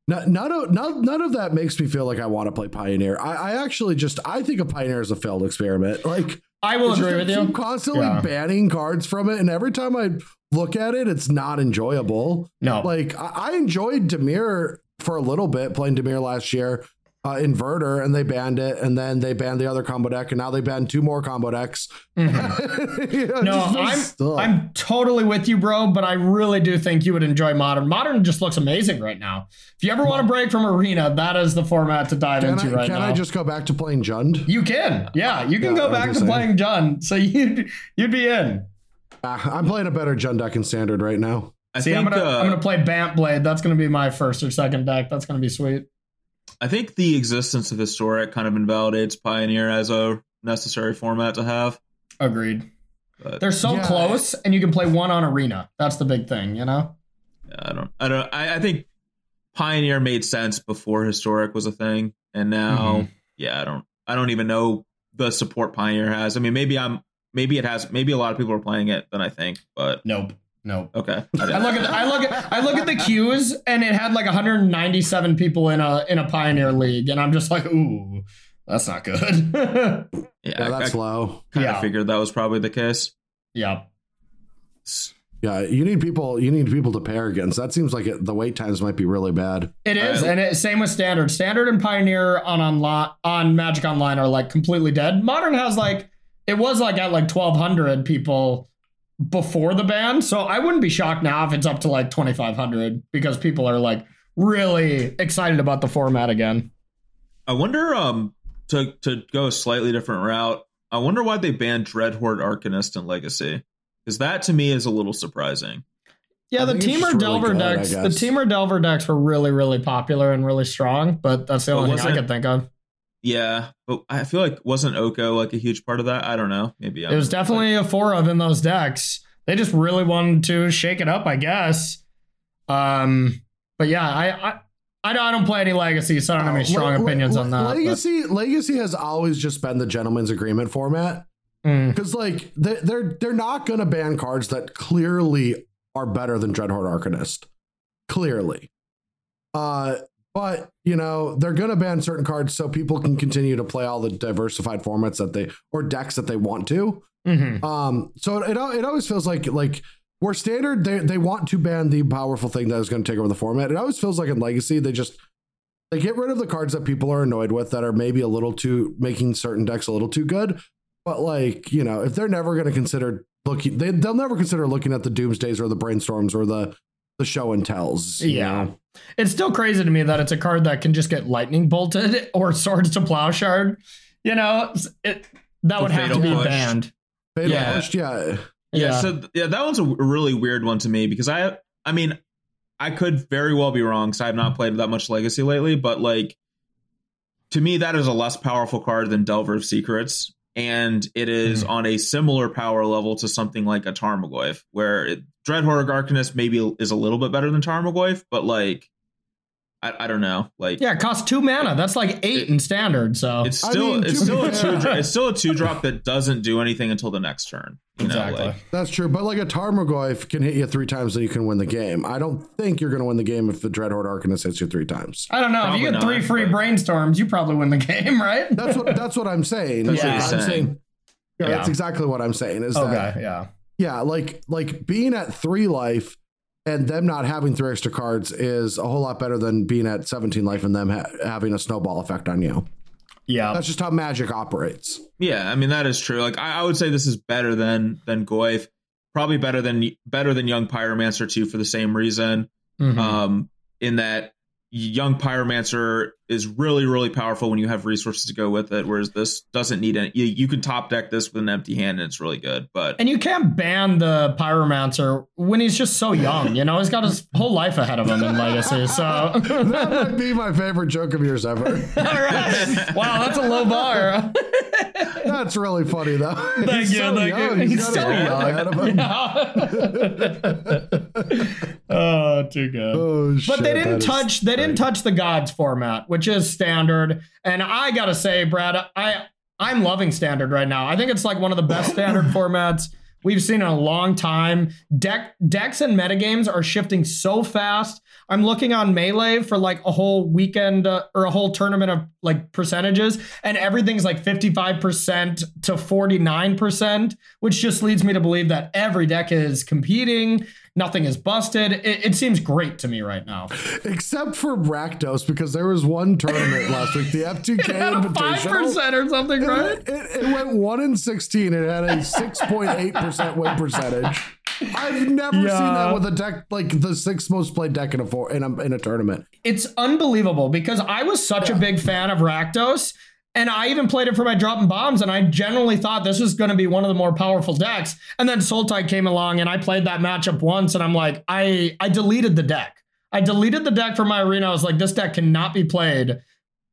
none, none of none, none of that makes me feel like I want to play Pioneer. I, I actually just I think a Pioneer is a failed experiment. Like, I will it's just agree they with keep you. constantly Yeah. banning cards from it, and every time I look at it, it's not enjoyable. No. Like I, I enjoyed Dimir for a little bit playing Dimir last year. Uh, inverter and they banned it and then they banned the other combo deck and now they banned two more combo decks Mhm. You know, No, just I'm stuck. I'm totally with you, bro. But I really do think you would enjoy modern. Modern just looks amazing right now. If you ever want to break from arena, that is the format to dive can into I, right can now. I just go back to playing Jund? you can, yeah, you can Yeah, go back to saying. playing jund So you'd you'd be in. Uh, I'm playing a better Jund deck in standard right now. I See, think I'm gonna uh, I'm gonna play Bant Blade. That's gonna be my first or second deck. That's gonna be sweet. I think the existence of historic kind of invalidates Pioneer as a necessary format to have. Agreed. But They're so Yeah. close, and you can play one on arena. That's the big thing, you know. yeah, I don't, I don't, I, I think Pioneer made sense before historic was a thing, and now, Mhm. yeah, I don't, I don't even know the support Pioneer has. I mean, maybe I'm, maybe it has, maybe a lot of people are playing it than I think, but Nope. Nope. okay. I look at I look at I look at the queues and it had like 197 people in a in a pioneer league and I'm just like ooh that's not good. yeah, Yeah, that's I low. kind Yeah. of figured that was probably the case. yeah. Yeah, you need people. You need people to pair against. That seems like it, the wait times might be really bad. It is, Uh, and it, same with standard. Standard and pioneer on on on Magic Online are like completely dead. Modern has like it was like at like 1200 people before the ban, so I wouldn't be shocked now if it's up to like 2500 because people are like really excited about the format again. I wonder, um, to to go a slightly different route. I wonder why they banned Dreadhorde Arcanist and Legacy, because that to me is a little surprising. Yeah, the think it's Temur just really Delver good, decks, the guess. Temur Delver decks were really, really popular and really strong, but that's the But only thing I could think of. Yeah, but I feel like wasn't Oko like a huge part of that? I don't know. Maybe It was definitely a four of in those decks. They just really wanted to shake it up, I guess. Um, but yeah, I I, I don't, I don't play any legacy, so I don't have any strong Le- le- opinions le- on that. but- Legacy, Legacy has always just been the gentleman's agreement format Mm, because, like, they, they're they're not going to ban cards that clearly are better than Dreadhorde Arcanist. Clearly, uh, but you know they're going to ban certain cards so people can continue to play all the diversified formats that they or decks that they want to. mhm. Um, so it it always feels like like where standard they they want to ban the powerful thing that is going to take over the format. It always feels like in legacy they just they get rid of the cards that people are annoyed with that are maybe a little too making certain decks a little too good. But like you know, if they're never going to consider looking, they they'll never consider looking at the doomsdays or the brainstorms or the the show and tells. you Yeah. know? It's still crazy to me that it's a card that can just get lightning bolted or swords to plowshares. You know, it, that The would have to be push. banned. Fatal Yeah. Push, yeah. yeah. Yeah. So yeah, that one's a really weird one to me because I, I mean, I could very well be wrong because I have not played that much Legacy lately, but like, to me, that is a less powerful card than Delver of Secrets, and it is Hmm. on a similar power level to something like a Tarmogoyf, where it, Dreadhorde Arcanist maybe is a little bit better than Tarmogoyf, but like, I, I don't know, like. Yeah, it costs two mana. That's like eight in standard. So It's I still mean, it's still be a two fair- drop, it's still a two drop that doesn't do anything until the next turn. You know, exactly. like That's true, but like a Tarmogoyf can hit you three times, then you can win the game. I don't think you're going to win the game if the Dreadhorde Arcanist hits you three times. I don't know. if you Probably get three not, free but- brainstorms, you probably win the game, right? That's what that's what I'm saying. That's what Yeah, he's I'm saying. Yeah, that's exactly what I'm saying. Is that okay, yeah. yeah, like like being at three life and them not having three extra cards is a whole lot better than being at 17 life and them ha- having a snowball effect on you. Yeah. That's just how magic operates. yeah, I mean that is true. Like I, I would say this is better than than Goyf, probably better than better than Young Pyromancer too for the same reason. Mhm. Um, in that young pyromancer is really really powerful when you have resources to go with it whereas this doesn't need any you, you can top deck this with an empty hand and it's really good but And you can't ban the pyromancer when he's just so young. You know, he's got his whole life ahead of him in Legacy. So, that might be my favorite joke of yours ever. right. Wow, that's a low bar. That's really funny though. Thank He's you. so thank young. you. He's He's got so his life ahead of him. young. oh, too good. Oh, But shit, they didn't is touch they didn't touch the gods format, which is standard. And I gotta say, Brad, I I'm loving standard right now. I think it's like one of the best standard formats we've seen in a long time. Deck decks and metagames are shifting so fast. I'm looking on melee for like a whole weekend uh, or a whole tournament of like percentages, and everything's like 55% to 49%, which just leads me to believe that every deck is competing. Nothing is busted. It, it seems great to me right now. Except for Rakdos, because there was one tournament last week, the F2K five percent or something, It, right? it, it went one in sixteen. It had a six point eight percent win percentage. I've never seen that with a deck like the sixth most played deck in a four in a, in a tournament. It's unbelievable because I was such a big fan of Rakdos. And I even played it for my dropping bombs, and I generally thought this was going to be one of the more powerful decks. And then Sultai came along, and I played that matchup once, and I'm like, I I deleted the deck. I deleted the deck from my arena. I was like, this deck cannot be played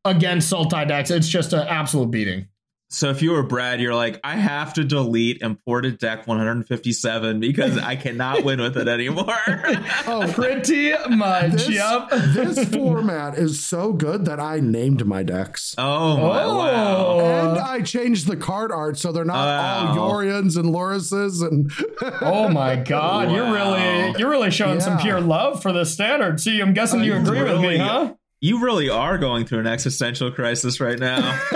against Sultai decks. It's just an absolute beating. So if you were brad you're like i have to delete imported deck 157 because i cannot win with it anymore Oh, Pretty much. this, yep. this format is so good that I named my decks. oh my wow Oh. And I changed the card art so they're not Wow. all Yorions and Lurruses and Oh my God! You're really you're really showing some pure love for the standard. See, I'm guessing you I agree with me, huh? You really are going through an existential crisis right now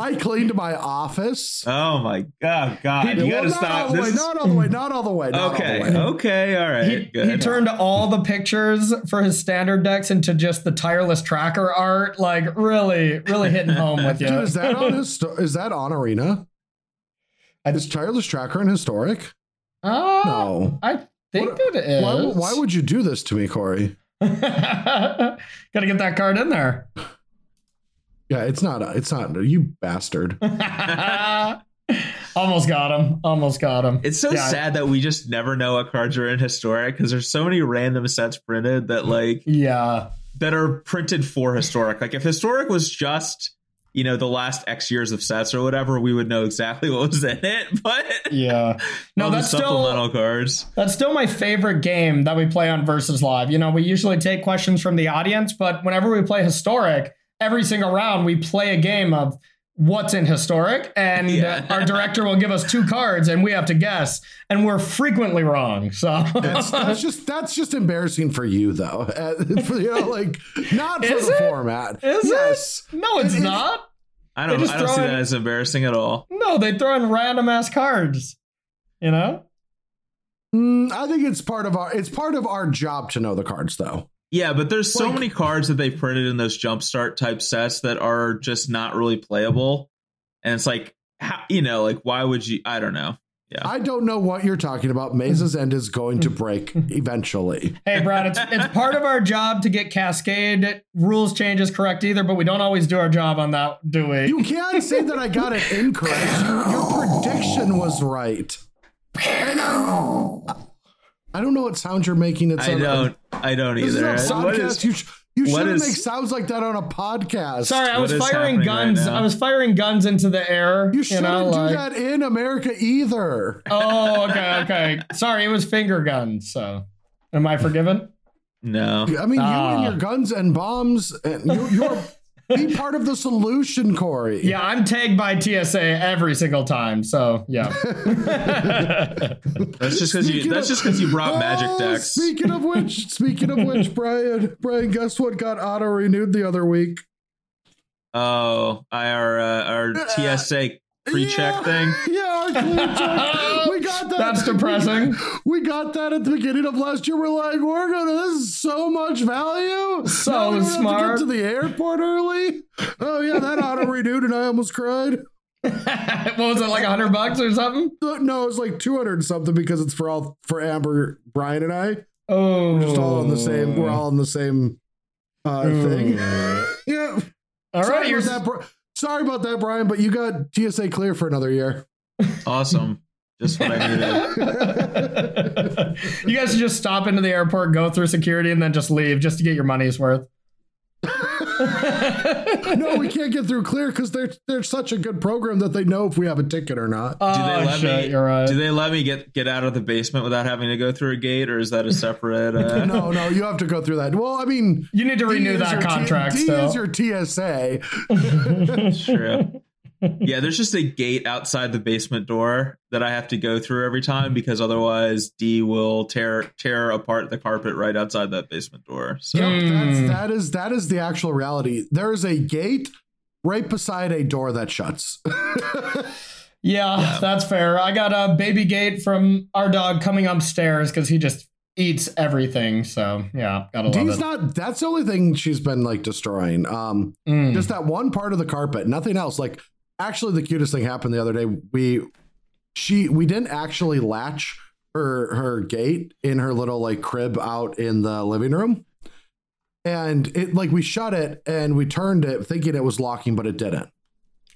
I cleaned my office. oh my god god you Well, gotta not stop all the way, this is- not all the way, not all the way. Not okay all the way. okay all right he, good he turned all the pictures for his standard decks into just the tireless tracker art. Like really, really hitting home with you. Dude, is that on his? Is that on Arena? Is Tireless Tracker in historic? Uh, No. I think What- it is. Why, why would you do this to me, Corey? Gotta get that card in there. Yeah, it's not. It's not. You bastard. Almost got him. Almost got him. It's so Yeah. sad that we just never know what cards are in historic because there's so many random sets printed that like Yeah. that are printed for historic. Like if historic was just you know the last X years of sets or whatever, we would know exactly what was in it. But Yeah. No, that's still supplemental cards. That's still my favorite game that we play on Versus Live. You know, we usually take questions from the audience, but whenever we play historic, every single round we play a game of what's in historic, and Yeah. our director will give us two cards, and we have to guess, and we're frequently wrong. So That's, that's just that's just embarrassing for you, though. Uh, for, you know, like not for Is the it? format. Is it? no, it's It- it- not. I don't. I don't see in- that as embarrassing at all. No, they throw in random ass cards. You know. Mm, I think it's part of our it's part of our job to know the cards, though. Yeah, but there's so Like- many cards that they printed in those jumpstart type sets that are just not really playable, and it's like, how, you know, like why would you? I don't know. Yeah. I don't know what you're talking about. Maze's End is going to break eventually. Hey, Brad, it's it's part of our job to get Cascade rules changes correct either, but we don't always do our job on that, do we? You can't say that I got it incorrect. Your, your prediction was right. And I, I don't know what sound you're making. It's I on- don't. I don't This is either. a What podcast. is- you sh- you what shouldn't is- make sounds like that on a podcast. Sorry, I What was firing guns. right? I was firing guns into the air. You You, shouldn't know, do like, that in America either. Oh, okay, okay. Sorry, it was finger guns. So, am I forgiven? no. I mean, you Ah. and your guns and bombs, and you, you're be part of the solution, Corey. Yeah, I'm tagged by TSA every single time. So, yeah. That's just because you. Speaking That's of- just because you brought magic Oh, decks. Speaking of which, speaking of which, Brian, Brian, guess what got auto renewed the other week? Oh, our uh, our TSA pre-check Yeah. thing. Yeah, our clean check. We got that. That's depressing. We got that at the beginning of last year. We're like, we're gonna. This is so much value. So Now we don't have smart. to get to the airport early. Oh yeah, that auto renewed, and I almost cried. what was it, like a hundred bucks or something? Uh, No, it's like two hundred something because it's for all for Amber, Brian, and I. Oh, We're just all on the same. We're all on the same uh, thing. yeah. All sorry right, you're about that. Sorry about that, Brian. But you got TSA clear for another year. Awesome. Just what I needed. you guys should just stop into the airport, go through security, and then just leave just to get your money's worth. no, we can't get through clear because they're they're such a good program that they know if we have a ticket or not. Do they Oh, let shit, me? You're right. Do they let me get get out of the basement without having to go through a gate, or is that a separate? Uh, no, no, you have to go through that. Well, I mean, you need to D renew that your T- contract D still. is your TSA. It's true. Yeah, there's just a gate outside the basement door that I have to go through every time because otherwise D will tear tear apart the carpet right outside that basement door. So Yep, that's that is that is the actual reality. There is a gate right beside a door that shuts. yeah, that's fair. I got a baby gate from our dog coming upstairs because he just eats everything. So yeah, gotta love Dee's it. not. That's the only thing she's been like destroying. Um, Mm. just that one part of the carpet, nothing else. Like actually, the cutest thing happened the other day. We she we didn't actually latch her her gate in her little like crib out in the living room, and it like we shut it and we turned it thinking it was locking, but it didn't.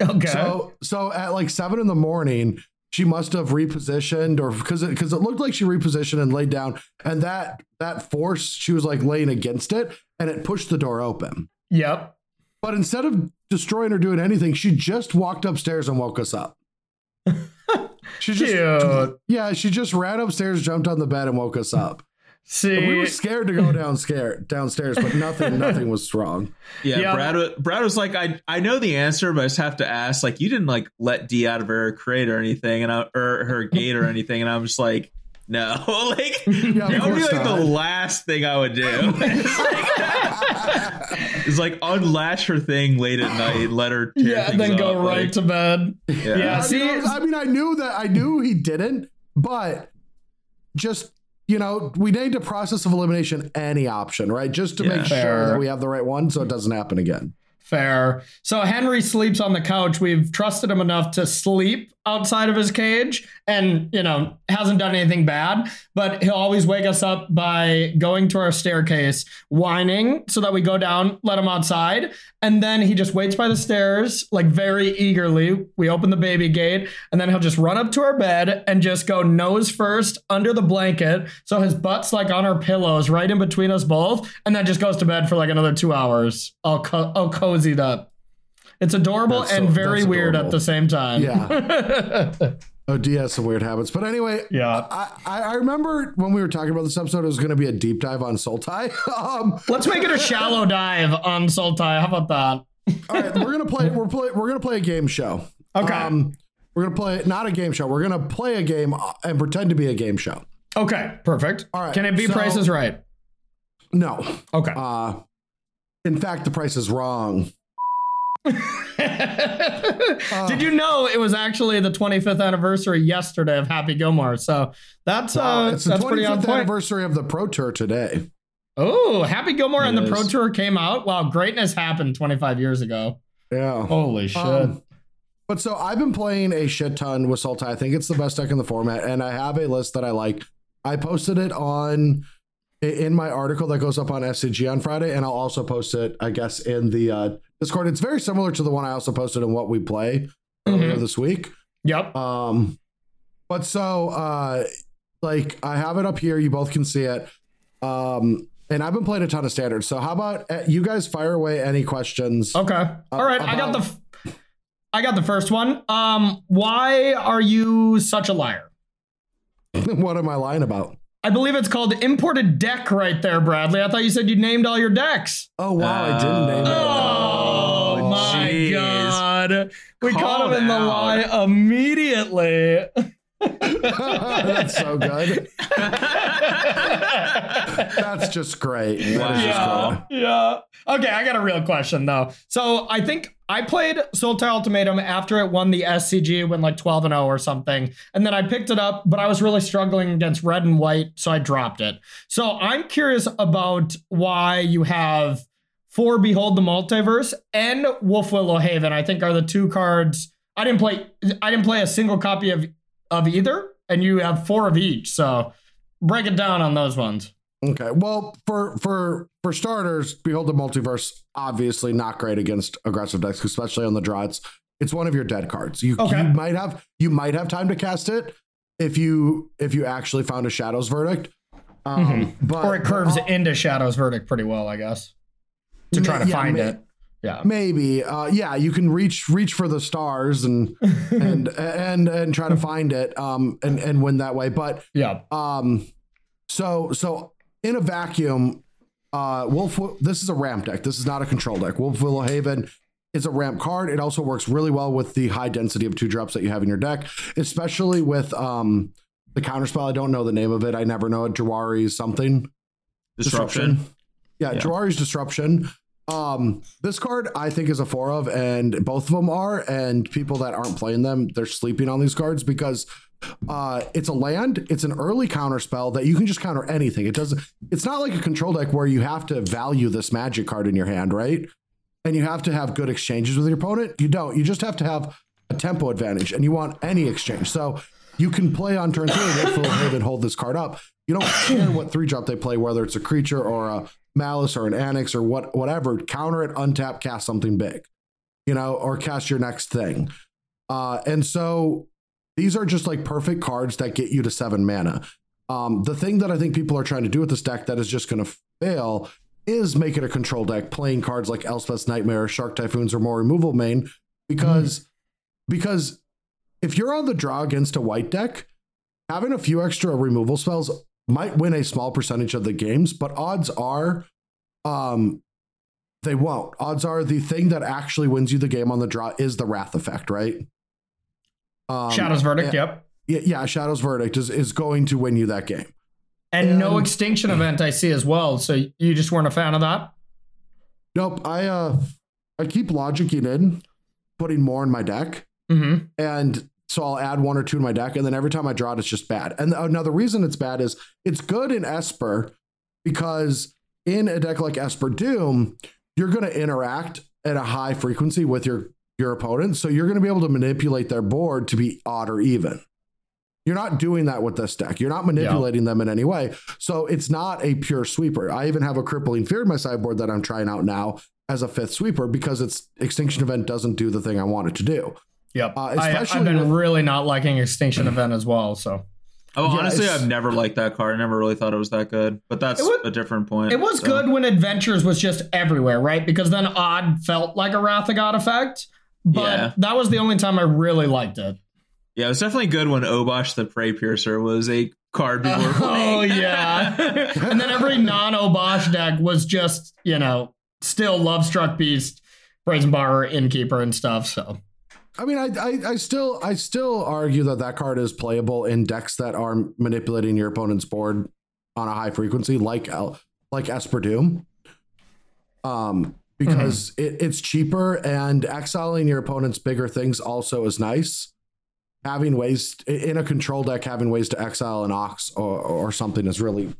okay. So so at like seven in the morning, she must have repositioned or because it because it looked like she repositioned and laid down, and that that force she was like laying against it, and it pushed the door open. yep. But instead of destroying or doing anything, she just walked upstairs and woke us up. She just Cute. yeah, she just ran upstairs, jumped on the bed, and woke us up. See, And we were scared to go down scare, downstairs, but nothing nothing was wrong. yeah, Yeah. Brad Brad was like, I I know the answer, but I just have to ask. Like, you didn't like let D out of her crate or anything, and I, or her gate or anything, and I'm just like. No, like Yeah, that would be like not. the last thing I would do. it's, like, it's like unlatch her thing late at night, let her tear yeah, things then go up, right like- to bed. yeah. Yeah, I see, mean, I mean, I knew that I knew he didn't, but just you know, we need to process of elimination any option, right? Just to Yeah. make sure that we have the right one, so it doesn't happen again. Fair. So Henry sleeps on the couch. We've trusted him enough to sleep outside of his cage and, you know, hasn't done anything bad, but he'll always wake us up by going to our staircase, whining so that we go down, let him outside. And then he just waits by the stairs, like very eagerly. We open the baby gate, and then he'll just run up to our bed and just go nose first under the blanket. So his butt's like on our pillows, right in between us both, and then just goes to bed for like another two hours, all, co- all cozied up. It's adorable That's and very weird at the same time. Yeah. Oh, D has some weird habits, but anyway, yeah. I, I I remember when we were talking about this episode, it was going to be a deep dive on Sultai. um, Let's make it a shallow dive on Sultai. How about that? all right, we're gonna play. We're play. We're gonna play a game show. Okay. Um, we're gonna play not a game show. We're gonna play a game and pretend to be a game show. Okay, perfect. All right, Can it be so- prices right? No. Okay. Uh, in fact, the price is wrong. Did you know it was actually the 25th anniversary yesterday of Happy Gilmore? So that's Uh, uh, it's the that's pretty on 25th point. anniversary of the Pro Tour today. Oh, Happy Gilmore and It the Pro. Tour came out. Wow, greatness happened 25 years ago. Yeah. Holy shit. Um, but so I've been playing a shit ton with Sultai. I think it's the best deck in the format, and I have a list that I like. I posted it on in my article that goes up on SCG on Friday, and I'll also post it, I guess, in the uh, Discord. It's very similar to the one I also posted in what we play earlier Mhm. this week. yep. Um, but so uh, like I have it up here. You both can see it. Um, and I've been playing a ton of standards. So how about uh, you guys fire away any questions? Okay. All right. I got the about- f- I got the first one. Um, why are you such a liar? what am I lying about? I believe it's called imported deck right there, Bradley. I thought you said you named all your decks. Oh wow, I didn't name it. Oh, my jeez. god. We caught him in the out. lie immediately. That's so good. That's just great. That is just yeah, great. yeah. Okay, I got a real question though. So I think I played Sultai Ultimatum after it won the SCG, when like 12 and 0 or something. And then I picked it up, but I was really struggling against red and white, so I dropped it. So I'm curious about why you have for Behold the Multiverse and Wolf Willow Haven, I think are the two cards. I didn't play I didn't play a single copy of of either, and you have four of each. So break it down on those ones. Okay. Well, for for for starters, Behold the Multiverse obviously not great against aggressive decks, especially on the draw. It's it's one of your dead cards. You, Okay. you might have you might have time to cast it if you if you actually found a Shadows verdict. Um, Mm-hmm. or it curves but, into Shadow's verdict pretty well, I guess, to try to Yeah, find may- it. Yeah. Maybe, uh, yeah, you can reach reach for the stars and and and and try to find it um, and and win that way. But Yeah. Um, so so in a vacuum, uh, Wolf. This is a ramp deck. This is not a control deck. Wolf Willow Haven is a ramp card. It also works really well with the high density of two drops that you have in your deck, especially with um the counterspell. I don't know the name of it. I never know it. Jwari something. Disruption. Yeah, Yeah. Jwari's disruption. Um, this card I think is a four of, and both of them are. And people that aren't playing them, they're sleeping on these cards because uh, it's a land. It's an early counter spell that you can just counter anything. It doesn't. It's not like a control deck where you have to value this magic card in your hand, right? And you have to have good exchanges with your opponent. You don't. You just have to have a tempo advantage, and you want any exchange. So you can play on turn three and Haven hold this card up. You don't care what three drop they play, whether it's a creature or a malice or an annex or what whatever. Counter it, untap, cast something big, you know, or cast your next thing. Uh, and so these are just like perfect cards that get you to seven mana. Um, the thing that I think people are trying to do with this deck that is just going to fail is make it a control deck, playing cards like Elspeth's Nightmare, Shark Typhoons, or more removal main, because because if you're on the draw against a white deck, having a few extra removal spells might win a small percentage of the games, but odds are um they won't. Odds are the thing that actually wins you the game on the draw is the wrath effect, right? Um, Shadow's verdict. Yep. Yeah, yeah, Shadow's verdict is is going to win you that game. And no extinction event I see as well. So you just weren't a fan of that? Nope, I uh I keep logicking in, putting more in my deck. Mm-hmm. and so I'll add one or two to my deck, and then every time I draw it, it's just bad. And uh, another reason it's bad is it's good in Esper because in a deck like Esper Doom, you're going to interact at a high frequency with your your opponent, so you're going to be able to manipulate their board to be odd or even. You're not doing that with this deck. You're not manipulating them in any way. So it's not a pure sweeper. I even have a crippling fear in my sideboard that I'm trying out now as a fifth sweeper because its extinction event doesn't do the thing I want it to do. Yep. Uh, I, especially I've been with- really not liking extinction event as well. So Oh, Yeah, honestly, I've never liked that card. I never really thought it was that good. But that's was- a different point. it was So- good when adventures was just everywhere, right? Because then odd felt like a Wrath of God effect. But Yeah. that was the only time I really liked it. Yeah, it was definitely good when Obosh the Prey Piercer was a card people were playing. Oh yeah. and then every non-Obosh deck was just, you know, still Love Struck Beast, Brazen Bar, Innkeeper, and stuff. So I mean, I, I I still I still argue that that card is playable in decks that are manipulating your opponent's board on a high frequency, like like Esper Doom. Um, because it, it's cheaper and exiling your opponent's bigger things also is nice. Having ways in a control deck, having ways to exile an ox or, or something is really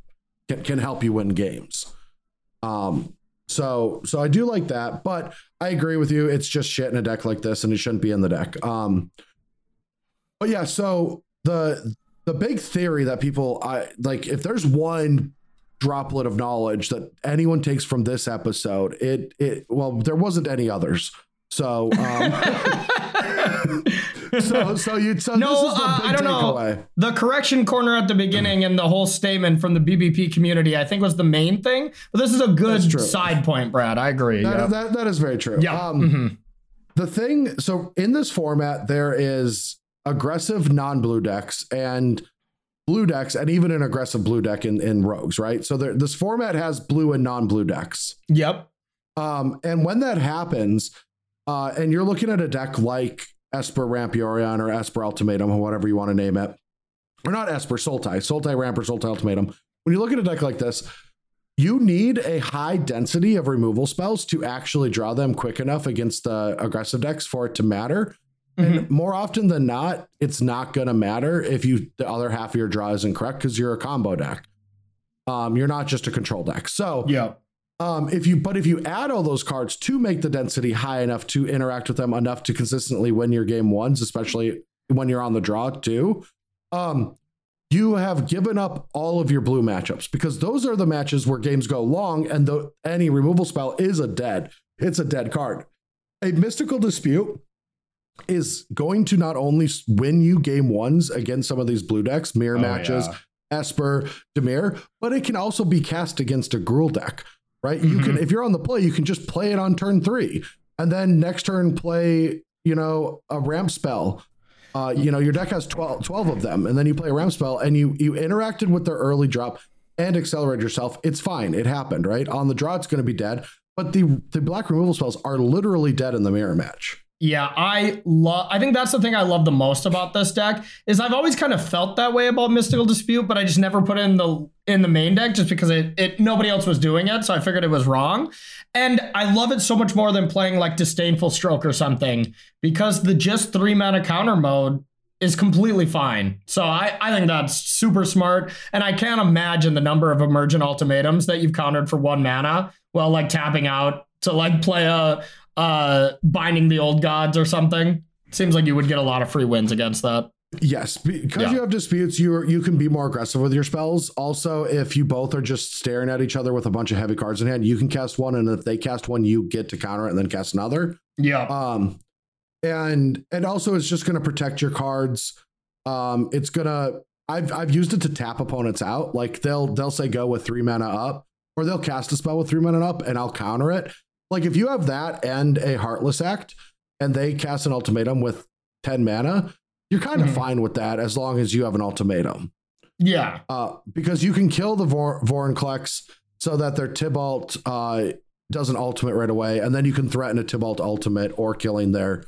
can, can help you win games. Um, so so I do like that, but I agree with you. It's just shit in a deck like this, and it shouldn't be in the deck. Um, but yeah, so the the big theory that people I like, if there's one droplet of knowledge that anyone takes from this episode, it it well, there wasn't any others. So um, so so you so No, this is the uh, I don't know. the correction corner at the beginning and the whole statement from the BBP community, I think was the main thing. But this is a good side point, Brad. I agree. That, yeah. that, that is very true. yeah. Um, mhm. the thing so in this format there is aggressive non-blue decks and blue decks and even an aggressive blue deck in, in rogues right so there, this format has blue and non-blue decks Yep. um, and when that happens uh, and you're looking at a deck like esper rampiorion or esper ultimatum or whatever you want to name it or not esper sultai sultai ramp or sultai ultimatum when you look at a deck like this you need a high density of removal spells to actually draw them quick enough against the aggressive decks for it to matter. And more often than not, it's not going to matter if you the other half of your draw isn't correct because you're a combo deck. Um, you're not just a control deck. So Yep. Um, if you but if you add all those cards to make the density high enough to interact with them enough to consistently win your game ones, especially when you're on the draw too, um, you have given up all of your blue matchups because those are the matches where games go long and the, any removal spell is a dead. It's a dead card. A mystical dispute is going to not only win you game ones against some of these blue decks, mirror Oh, matches, yeah. Esper, Dimir, but it can also be cast against a Gruul deck, right? You can, Mhm. if you're on the play, you can just play it on turn three, and then next turn play, you know, a ramp spell. Uh, you know, your deck has 12, 12 of them, and then you play a ramp spell, and you you interacted with their early drop and accelerate yourself. It's fine. It happened, right? On the draw, it's going to be dead, but the the black removal spells are literally dead in the mirror match. Yeah, I love. I think that's the thing I love the most about this deck is I've always kind of felt that way about Mystical Dispute, but I just never put it in the in the main deck just because it, it nobody else was doing it, so I figured it was wrong. And I love it so much more than playing like Disdainful Stroke or something because the just three mana counter mode is completely fine. So I, I think that's super smart. And I can't imagine the number of emergent ultimatums that you've countered for one mana while like tapping out to like play a uh binding the old gods or something. Seems like you would get a lot of free wins against that. Yes, because Yeah. you have disputes, you you can be more aggressive with your spells. Also, if you both are just staring at each other with a bunch of heavy cards in hand, you can cast one, and if they cast one, you get to counter it and then cast another. Yeah. Um, and and also it's just going to protect your cards. Um, it's gonna. I've I've used it to tap opponents out. Like they'll they'll say go with three mana up, or they'll cast a spell with three mana up, and I'll counter it. Like if you have that and a Heartless Act, and they cast an ultimatum with ten mana, you're kind of Mhm. fine with that as long as you have an ultimatum. Yeah. Uh, because you can kill the Vor- Vorinclex so that their Tibalt uh, doesn't ultimate right away, and then you can threaten a Tibalt ultimate or killing their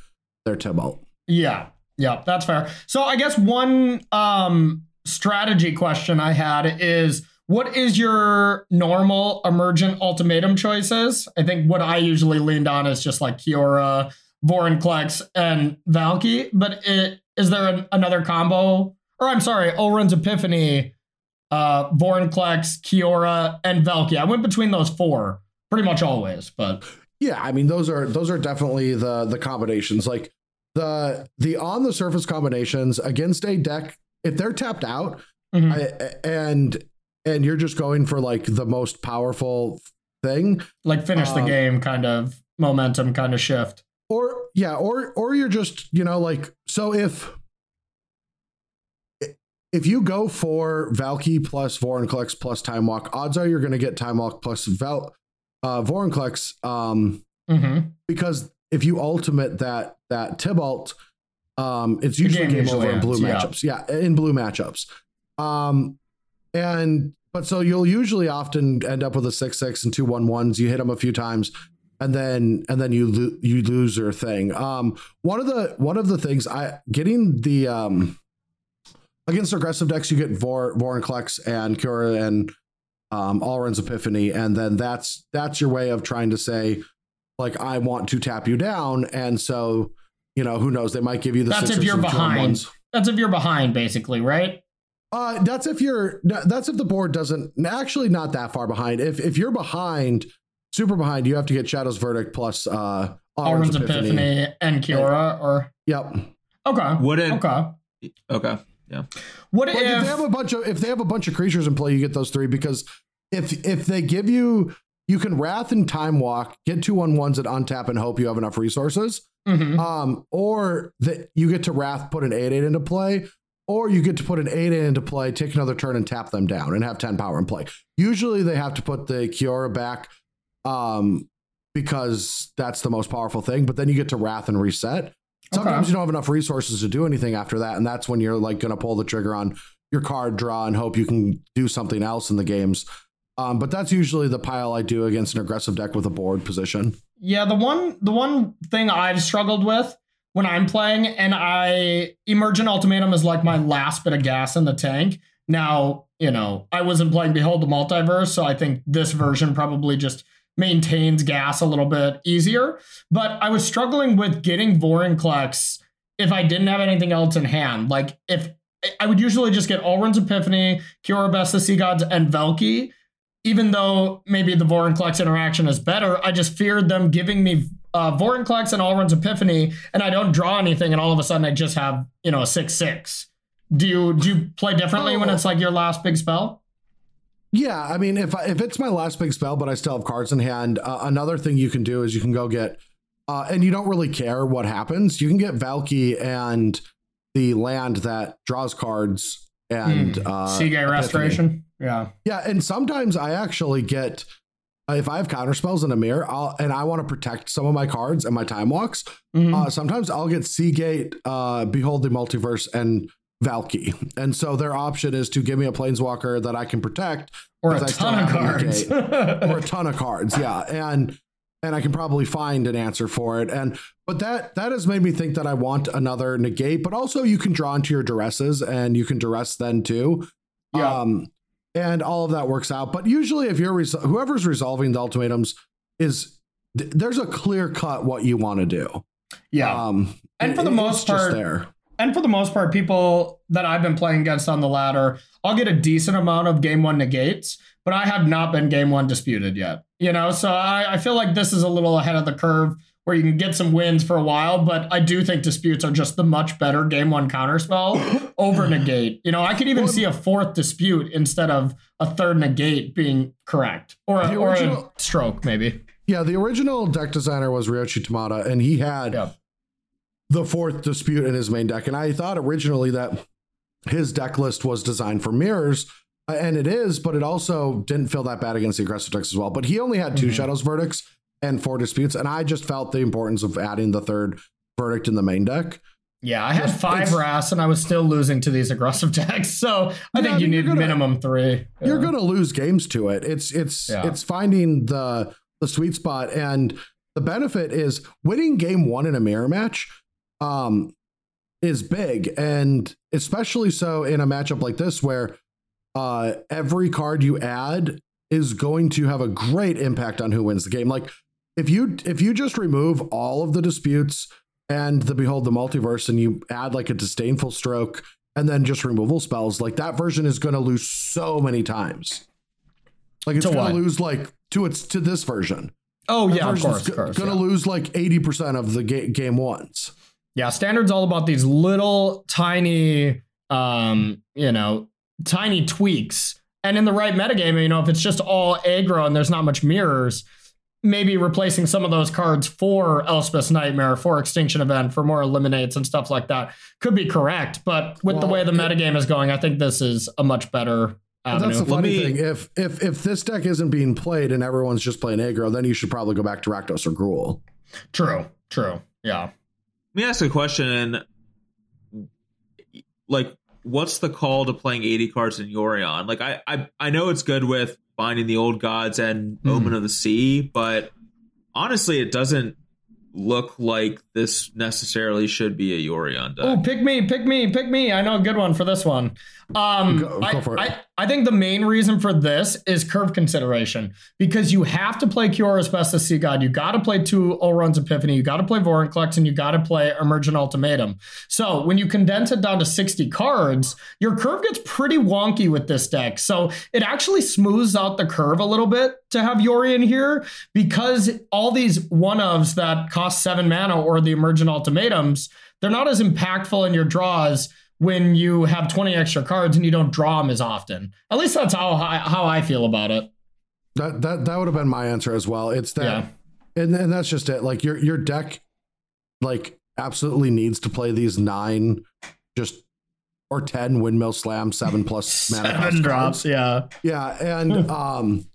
their Tibalt. Yeah. Yeah, that's fair. So I guess one um strategy question I had is what is your normal emergent ultimatum choices? I think what I usually leaned on is just like Kiora, Vorinclex, and Valki. But it, is there an, another combo? Or I'm sorry, Alrund's Epiphany, uh, Vorinclex, Kiora, and Valki. I went between those four pretty much always, but Yeah, I mean those are those are definitely the the combinations. Like the the on the surface combinations against a deck if they're tapped out Mhm. I, and and you're just going for like the most powerful thing like finish the Um, game kind of momentum kind of shift. or yeah or or you're just you know like so if if you go for Valki plus Vorinclex plus Time Walk, odds are you're going to get Time Walk plus Val uh, Vorinclex um, Mm-hmm. because if you ultimate that that Tibalt, um, it's usually game game over in blue ends, yeah. matchups. Yeah, in blue matchups. Um, and but so you'll usually often end up with a six six and two one ones. You hit them a few times, and then and then you lo- you lose your thing. Um, one of the one of the things I getting the um against aggressive decks, you get Vor Vorinclex and Kiora and um Alrund's Epiphany, and then that's that's your way of trying to say, like, I want to tap you down, and so you know who knows they might give you the That's if you're and two on behind. That's if you're behind, basically, right? Uh, that's if you're. That's if the board doesn't. Actually, not that far behind. If if you're behind, super behind, you have to get Shadow's Verdict plus uh, Alrund's Alrund's Epiphany. and Kiora, or Yep. okay, Would it? okay. Okay. Yeah. What Like if if? they have a bunch of if they have a bunch of creatures in play, you get those three because if if they give you you can wrath and time walk, get two on ones and untap and hope you have enough resources. Mhm. Um, or that you get to wrath put an eight eight into play, or you get to put an eight eight into play, take another turn and tap them down and have 10 power in play. Usually they have to put the Kiora back um because that's the most powerful thing, but then you get to wrath and reset. Sometimes Okay. you don't have enough resources to do anything after that, and that's when you're like gonna pull the trigger on your card draw and hope you can do something else in the games. Um, but that's usually the pile I do against an aggressive deck with a board position. Yeah, the one the one thing I've struggled with when I'm playing, and I Emergent Ultimatum is like my last bit of gas in the tank. Now, you know, I wasn't playing Behold the Multiverse, so I think this version probably just maintains gas a little bit easier. But I was struggling with getting Vorinclex if I didn't have anything else in hand. Like if I would usually just get Alrund's Epiphany, Kiora Best of Sea Gods, and Valki even though maybe the Vorinclex interaction is better, I just feared them giving me uh, Vorinclex and Alrund's Epiphany, and I don't draw anything, and all of a sudden I just have you know a six six. Do you do you play differently when Oh. it's like your last big spell? Yeah, I mean, if I, if it's my last big spell, but I still have cards in hand, uh, another thing you can do is you can go get, uh, and you don't really care what happens. You can get Valki and the land that draws cards and Hmm. uh, Sea Gate. Restoration. Yeah. Yeah, and sometimes I actually get if I have counter spells in a mirror, I'll, and I want to protect some of my cards and my time walks. Mhm. Uh, sometimes I'll get Sea Gate, uh, Behold the Multiverse, and Valki, and so their option is to give me a Planeswalker that I can protect or a because I still ton of cards. or a ton of cards. Yeah, and and I can probably find an answer for it. And but that that has made me think that I want another negate. But also, you can draw into your duresses, and you can duress then too. Yeah. Um, and all of that works out. But usually, if you're res- whoever's resolving the ultimatums is th- there's a clear cut what you want to do. yeah. Um, And for the most part- there. and for the most part, people that I've been playing against on the ladder, I'll get a decent amount of game one negates, but I have not been game one disputed yet. You know, so I, I feel like this is a little ahead of the curve where you can get some wins for a while, but I do think disputes are just the much better game one counterspell over negate. You know, I could even see a fourth dispute instead of a third negate being correct. Or a, The or a stroke, maybe. Yeah, the original deck designer was Ryoshi Tamada, and he had Yeah. the fourth dispute in his main deck. And I thought originally that his deck list was designed for mirrors, uh, and it is, but it also didn't feel that bad against the aggressive decks as well. But he only had 2 Mhm. shadows verdicts and four disputes, and I just felt the importance of adding the third verdict in the main deck. Yeah, I had five it's- and I was still losing to these aggressive decks. So I Yeah, think I you mean, you're need gonna- minimum three. You're going to lose games to it. It's it's Yeah. it's finding the the sweet spot, and the benefit is winning game one in a mirror match. Um, is big and especially so in a matchup like this where uh every card you add is going to have a great impact on who wins the game like if you if you just remove all of the disputes and the behold the multiverse and you add like a disdainful stroke and then just removal spells like that version is going to lose so many times like it's going to lose like to its to this version Oh That yeah, of course, course. gonna yeah. lose like 80% of the ga- game ones Yeah, standard's all about these little tiny um, you know, tiny tweaks. And in the right metagame, you know, if it's just all aggro and there's not much mirrors, maybe replacing some of those cards for Elspeth's Nightmare, for Extinction Event, for more eliminates and stuff like that could be correct. But with the way the it- metagame is going, I think this is a much better But avenue. that's the funny me- thing. If if if this deck isn't being played and everyone's just playing aggro, then you should probably go back to Rakdos or Gruul. true, true. Yeah. Let me ask a question. And like, what's the call to playing 80 cards in Yorion? Like, I I, I know it's good with finding the old gods and Mhm. Omen of the Sea, but honestly, it doesn't look like this necessarily should be a Yorion deck. Oh, pick me, pick me, pick me. I know a good one for this one. Um, Go- I, for it. I, I think the main reason for this is curve consideration because you have to play Kiora's Best of Sea God. You got to play two Alrund's Epiphany. You got to play Vorinclex and you got to play Emergent Ultimatum. So when you condense it down to 60 cards, your curve gets pretty wonky with this deck. So it actually smooths out the curve a little bit to have Yorion here because all these one ofs that cost seven mana or the Emergent Ultimatums, they're not as impactful in your draws when you have 20 extra cards and you don't draw them as often. At least that's how I, how I feel about it. That that that would have been my answer as well. It's that, Yeah. and and that's just it. Like your your deck, like absolutely needs to play these nine, just or ten windmill slam seven plus mana Seven drops, cards. yeah. Yeah, and um,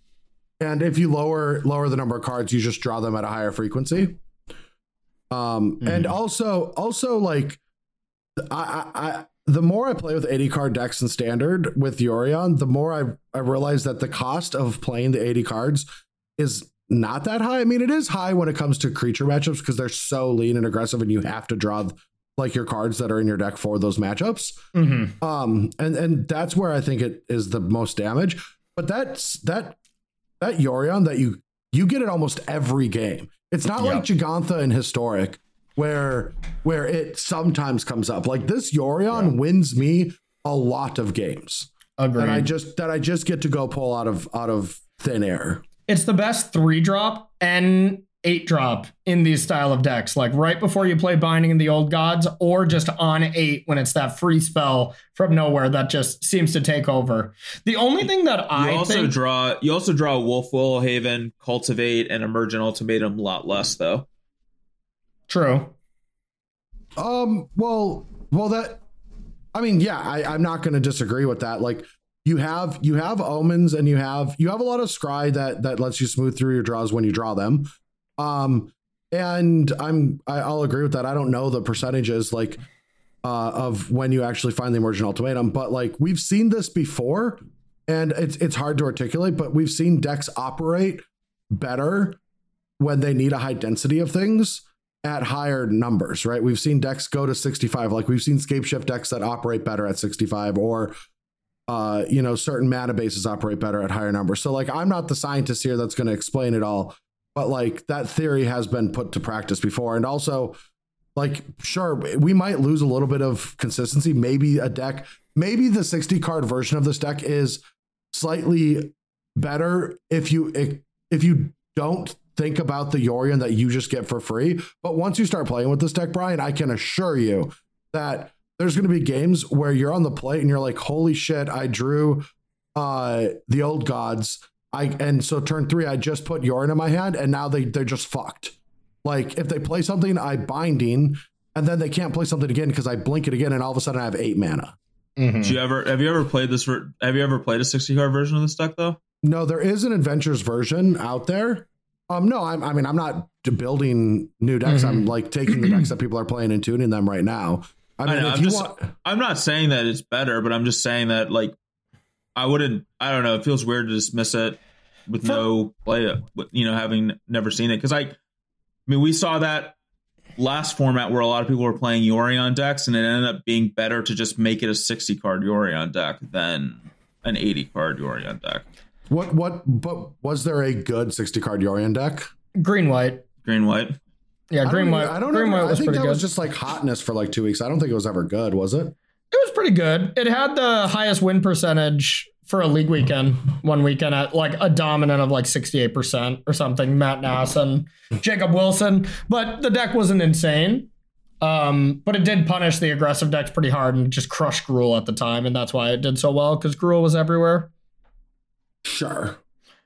and if you lower lower the number of cards, you just draw them at a higher frequency. Um, and Mhm. also also like, I I the more I play with eighty card decks in standard with Yorion, the more I I realize that the cost of playing the eighty cards is not that high. I mean, it is high when it comes to creature matchups because they're so lean and aggressive, and you have to draw like your cards that are in your deck for those matchups. Mm-hmm. Um, and and that's where I think it is the most damage. But that's that that Yorion that you you get it almost every game. It's not like Jegantha and Historic where where it sometimes comes up. Like this Yorion wins me a lot of games. Agreed. And I just that I just get to go pull out of out of thin air. it's the best three drop and eight drop in these style of decks, like right before you play Binding in the Old Gods, or just on eight when it's that free spell from nowhere that just seems to take over. The only thing that You I also think, draw you also draw Wolfwillow Haven, Cultivate, and Emergent Ultimatum a lot less though. True, Um. Well. Well. That. I mean, yeah. I, I'm not going to disagree with that. Like, you have you have omens and you have you have a lot of scry that that lets you smooth through your draws when you draw them. Um. And I'm I, I'll agree with that. I don't know the percentages like uh, of when you actually find the emergent ultimatum, but like we've seen this before, and it's it's hard to articulate. But we've seen decks operate better when they need a high density of things at higher numbers, right? We've seen decks go to 65, like we've seen scape shift decks that operate better at 65, or uh, you know, certain mana bases operate better at higher numbers. So like I'm not the scientist here that's going to explain it all, but like that theory has been put to practice before. And also, like, sure, we might lose a little bit of consistency. Maybe a deck, maybe the 60 card version of this deck is slightly better if you if you don't think about the Yorion that you just get for free. But once you start playing with this deck, Brian, I can assure you that there's going to be games where you're on the plate and you're like, holy shit, I drew uh the old gods. I and so turn three, I just put Yorion in my hand, and now they they're just fucked. Like if they play something, I binding, and then they can't play something again because I blink it again, and all of a sudden I have eight mana. Mm-hmm. Do you ever have you ever played this? Have you ever played a sixty card version of this deck though? No, there is an adventures version out there. Um, no, I'm, I mean, I'm not building new decks. I'm like taking the decks that people are playing and tuning them right now. I I mean, know, if I'm you just- want, I'm not saying that it's better, but I'm just saying that like I wouldn't. I don't know. It feels weird to dismiss it with no play. with, You know, having never seen it because I, I mean, we saw that last format where a lot of people were playing Yorion decks, and it ended up being better to just make it a 60 card Yorion deck than an 80 card Yorion deck. What, what, but was there a good 60 card Yorion deck? green white. Green white. Yeah, I green don't, white. I don't green ever, white I was think pretty that good. was just like hotness for like two weeks. I don't think it was ever good, was it? It was pretty good. It had the highest win percentage for a league weekend, one weekend at like a dominant of like 68% or something, Matt Nass and Jacob Wilson. But the deck wasn't insane. Um, but it did punish the aggressive decks pretty hard and just crushed Gruul at the time. And that's why it did so well because Gruul was everywhere. Sure.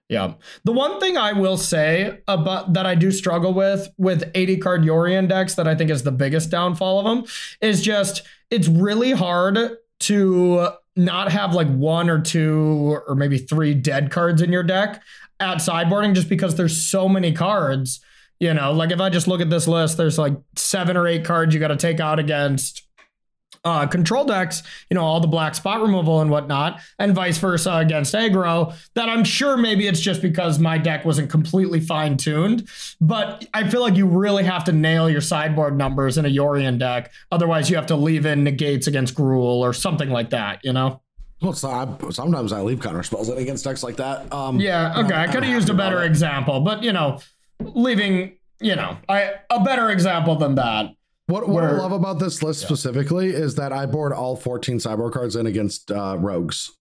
Yeah. The one thing I will say about that I do struggle with with 80 card Yorion decks that I think is the biggest downfall of them is just it's really hard to not have like one or two or maybe three dead cards in your deck at sideboarding just because there's so many cards. You know, like if I just look at this list, there's like seven or eight cards you got to take out against uh, control decks, you know, all the black spot removal and whatnot, and vice versa against aggro. That I'm sure maybe it's just because my deck wasn't completely fine tuned, but I feel like you really have to nail your sideboard numbers in a Yorion deck. Otherwise, you have to leave in negates against Gruul or something like that, you know? Well, so I, sometimes I leave counter spells in against decks like that. Um, Yeah, okay. I could have used a better example, but you know, leaving, you know, I a better example than that. What, what I love about this list specifically is that I board all 14 sideboard cards in against uh, rogues.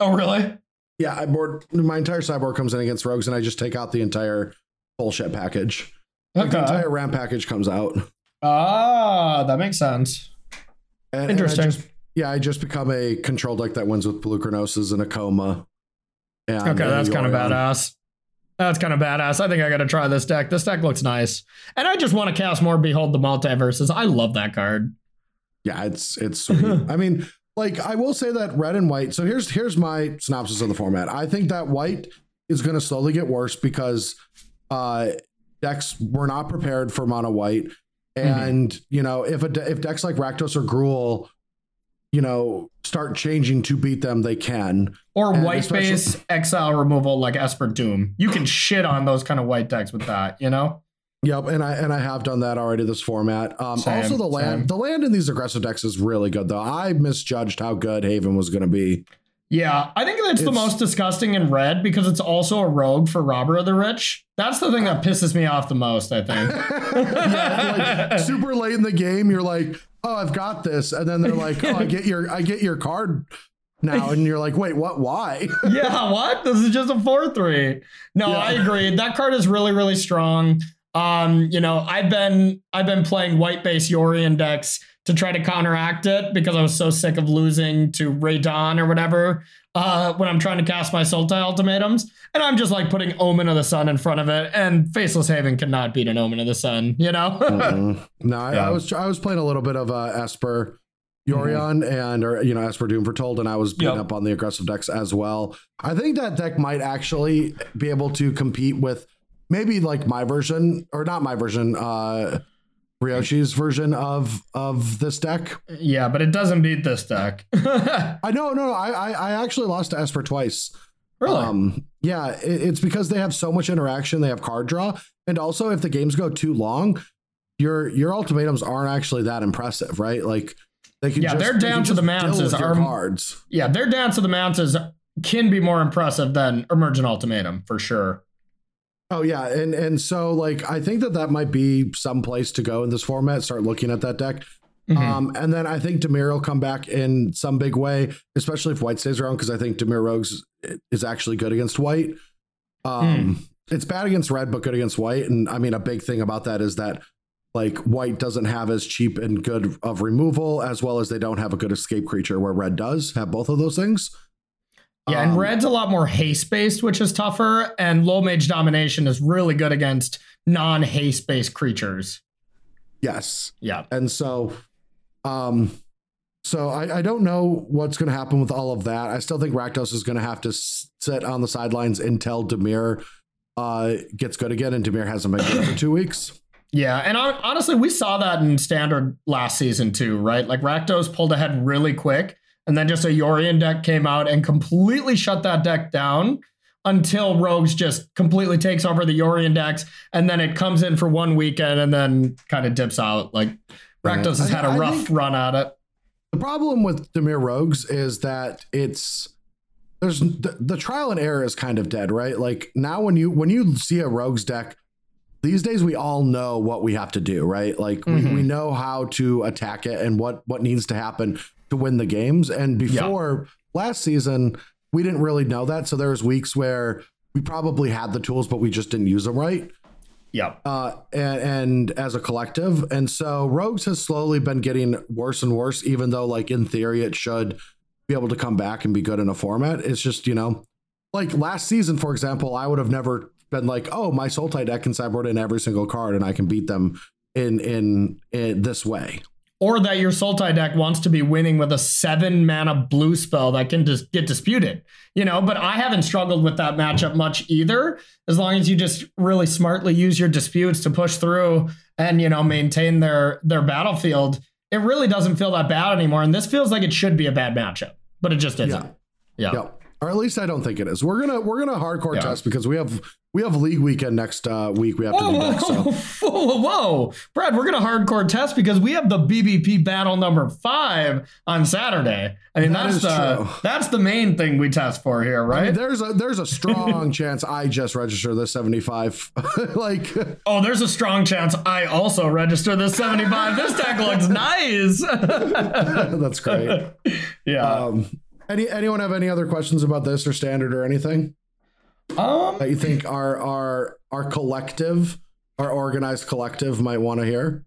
Oh, really? Yeah, I board my entire sideboard comes in against rogues, and I just take out the entire bullshit package. Like the entire RAM package comes out. Ah, that makes sense. And, and I Interesting. just- yeah, I just become a control deck that wins with Pelucranosis and a coma. And Okay, that's kind of badass. That's kind of badass. I think I got to try this deck. This deck looks nice, and I just want to cast more Behold the Multiverses. I love that card. Yeah, it's it's sweet. I mean, like I will say that red and white. So here's here's my synopsis of the format. I think that white is going to slowly get worse because uh decks were not prepared for mono white, and you know if a de- if decks like Rakdos or Gruul, you know, start changing to beat them, they can. Or And white especially- base exile removal like Esper Doom. You can shit on those kind of white decks with that. You know. Yep, and I and I have done that already. This format. Um, Same, also, the land same. the land in these aggressive decks is really good though. I misjudged how good Haven was going to be. Yeah, I think that's the most disgusting in red because it's also a rogue for Robber of the Rich. That's the thing that pisses me off the most. I think. yeah, like super late in the game, you're like, "Oh, I've got this," and then they're like, "Oh, I get your, I get your card now, and you're like, wait, what? Why? yeah, what? This is just a four three. No, Yeah. I agree. That card is really really strong. Um, you know, I've been I've been playing white base Yorion decks to try to counteract it because I was so sick of losing to Ray Dawn or whatever. Uh, when I'm trying to cast my Sultai ultimatums, and I'm just like putting Omen of the Sun in front of it, and Faceless Haven cannot beat an Omen of the Sun, you know? Mm-mm. no, I, Yeah. I was I was playing a little bit of uh, Esper Yorion and or you know Esper Doom Foretold, and I was beating Yep. up on the aggressive decks as well. I think that deck might actually be able to compete with maybe like my version or not my version, uh Ryoshi's version of of this deck. yeah, but it doesn't beat this deck. I know, no, no, I I, I actually lost to Esper twice. really? Um, yeah, it, it's because they have so much interaction. They have card draw, and also if the games go too long, your your ultimatums aren't actually that impressive, right? Like they can Yeah, just, they're down to the mounts your are- cards. yeah, their dance of the mountains can be more impressive than Emergent Ultimatum for sure. Oh yeah, and and so like I think that that might be some place to go in this format. Start looking at that deck. Mhm. Um, and then I think Dimir will come back in some big way, especially if White stays around, because I think Dimir Rogues is actually good against White. Um, It's bad against Red, but good against White. And I mean, a big thing about that is that like White doesn't have as cheap and good of removal, as well as they don't have a good escape creature, where Red does have both of those things. Yeah, and Um, red's a lot more haste based, which is tougher, and Lullmage domination is really good against non haste based creatures. Yes. Yeah. And so, um, so I, I don't know what's going to happen with all of that. I still think Rakdos is going to have to sit on the sidelines until Dimir uh, gets good again, and Dimir hasn't been good for two weeks. Yeah, and honestly, we saw that in standard last season too, right? Like Rakdos pulled ahead really quick, and then just a Yorion deck came out and completely shut that deck down until Rogues just completely takes over the Yorion decks, and then it comes in for one weekend and then kind of dips out. Like Rakdos has had a rough run at it. The problem with Dimir Rogues is that it's there's the, the trial and error is kind of dead, right? Like now when you when you see a Rogues deck, these days we all know what we have to do, right? Like we, Mhm. we know how to attack it and what what needs to happen to win the games. And before last season, we didn't really know that. So there was weeks where we probably had the tools, but we just didn't use them right Yeah. uh, and, and as a collective. And so Rogues has slowly been getting worse and worse, even though, like, in theory, it should be able to come back and be good in a format. It's just, you know, like last season, for example, I would have never been like, oh, my Sultai deck can sideboard in every single card and I can beat them in, in, in this way. Or that your Sultai deck wants to be winning with a seven mana blue spell that can just get disputed, you know. But I haven't struggled with that matchup much either. As long as you just really smartly use your disputes to push through and you know maintain their their battlefield, it really doesn't feel that bad anymore. And this feels like it should be a bad matchup, but it just isn't. Yeah. Yep. Or at least I don't think it is. We're gonna we're gonna hardcore Yeah. test because we have we have league weekend next uh, week. We have to Whoa, do whoa, next. So. whoa, whoa, Brad, we're gonna hardcore test because we have the BBP battle number five on Saturday. I mean, That that's is the true. that's the main thing we test for here, I right? mean, there's a there's a strong chance I just register the 75. like oh, there's a strong chance I also register this 75. this deck looks nice. that's great. yeah. Um, any anyone have any other questions about this or standard or anything Um, that you think our our our collective, our organized collective might want to hear?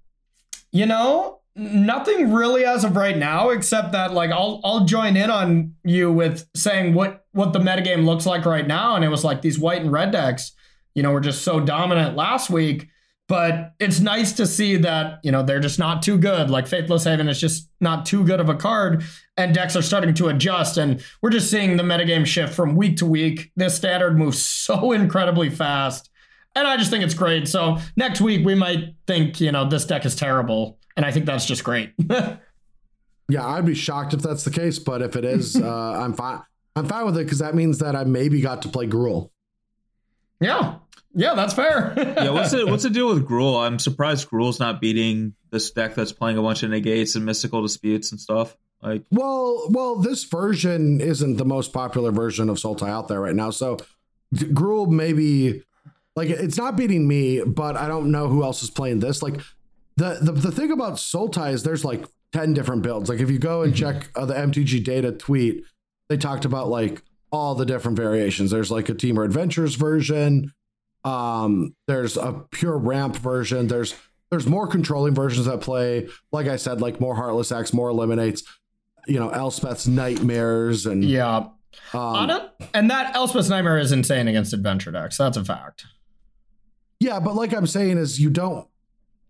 You know, nothing really as of right now, except that like I'll I'll join in on you with saying what what the metagame looks like right now, and it was like these white and red decks, you know, were just so dominant last week. But it's nice to see that you know they're just not too good. Like Faceless Haven is just not too good of a card, and decks are starting to adjust, and we're just seeing the metagame shift from week to week. This standard moves so incredibly fast. And I just think it's great. So next week we might think, you know, this deck is terrible. And I think that's just great. Yeah, I'd be shocked if that's the case, but if it is, uh, I'm fine. I'm fine with it because that means that I maybe got to play Gruul. yeah. Yeah, that's fair. yeah, what's the what's the deal with Gruul? I'm surprised Gruul's not beating this deck that's playing a bunch of negates and mystical disputes and stuff. Like, Well, well, this version isn't the most popular version of Sultai out there right now. So G- Gruul maybe like it's not beating me, but I don't know who else is playing this. Like the the, the thing about Sultai is there's like 10 different builds. Like if you go and check uh, the MTG data tweet, they talked about like all the different variations. There's like a Temur Adventures version. Um, there's a pure ramp version. There's there's more controlling versions that play, like I said, like more Heartless Acts, more Eliminates, you know, Elspeth's Nightmares and yeah. Um, and that Elspeth's Nightmare is insane against Adventure decks. That's a fact. Yeah, but like I'm saying, is you don't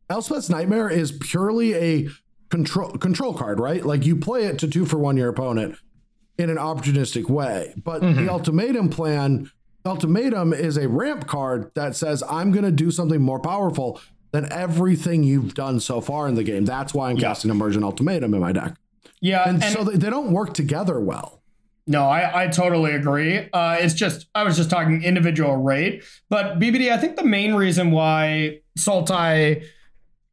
Elspeth's Nightmare is purely a control control card, right? Like you play it to two for one your opponent in an opportunistic way. But mm-hmm. the ultimatum plan, ultimatum is a ramp card that says I'm going to do something more powerful than everything you've done so far in the game. That's why I'm yeah. casting Emergent Ultimatum in my deck. Yeah, and, and so they, they don't work together well. No, I, I totally agree. Uh, it's just I was just talking individual rate, but BBD. I think the main reason why Sultai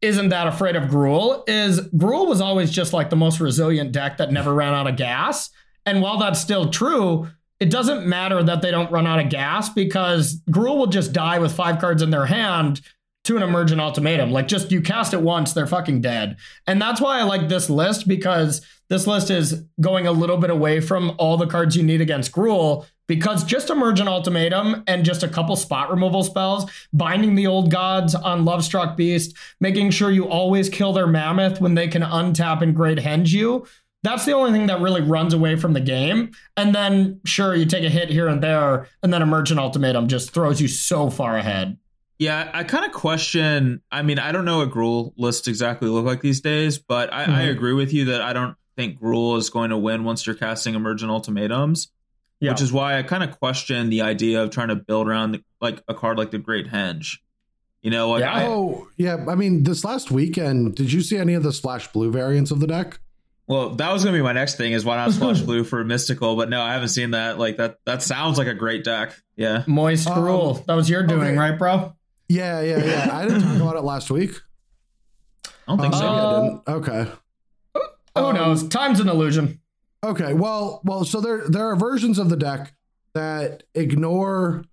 isn't that afraid of Gruul is Gruul was always just like the most resilient deck that never ran out of gas. And while that's still true, it doesn't matter that they don't run out of gas because Gruul will just die with five cards in their hand to an emergent ultimatum. Like just you cast it once, they're fucking dead. And that's why I like this list because this list is going a little bit away from all the cards you need against Gruul because just emergent ultimatum and just a couple spot removal spells, binding the old gods on Lovestruck Beast, making sure you always kill their mammoth when they can untap and great henge you. That's the only thing that really runs away from the game. And then, sure, you take a hit here and there, and then Emergent Ultimatum just throws you so far ahead. Yeah, I kind of question. I mean, I don't know what Gruul lists exactly look like these days, but I, mm-hmm. I agree with you that I don't think Gruul is going to win once you're casting Emergent Ultimatums. Yeah. Which is why I kind of question the idea of trying to build around the, like a card like the Great Henge. You know, like yeah. I, oh yeah. I mean, this last weekend, did you see any of the Splash Blue variants of the deck? Well, that was going to be my next thing is why not Splash Blue for Mystical, but no, I haven't seen that. Like that that sounds like a great deck. Yeah. Moist um, Gruul. That was your doing, okay. right, bro? Yeah, yeah, yeah. I didn't talk about it last week. I don't think uh, so. I didn't. Okay. Who um, knows? Time's an illusion. Okay. Well, well, so there there are versions of the deck that ignore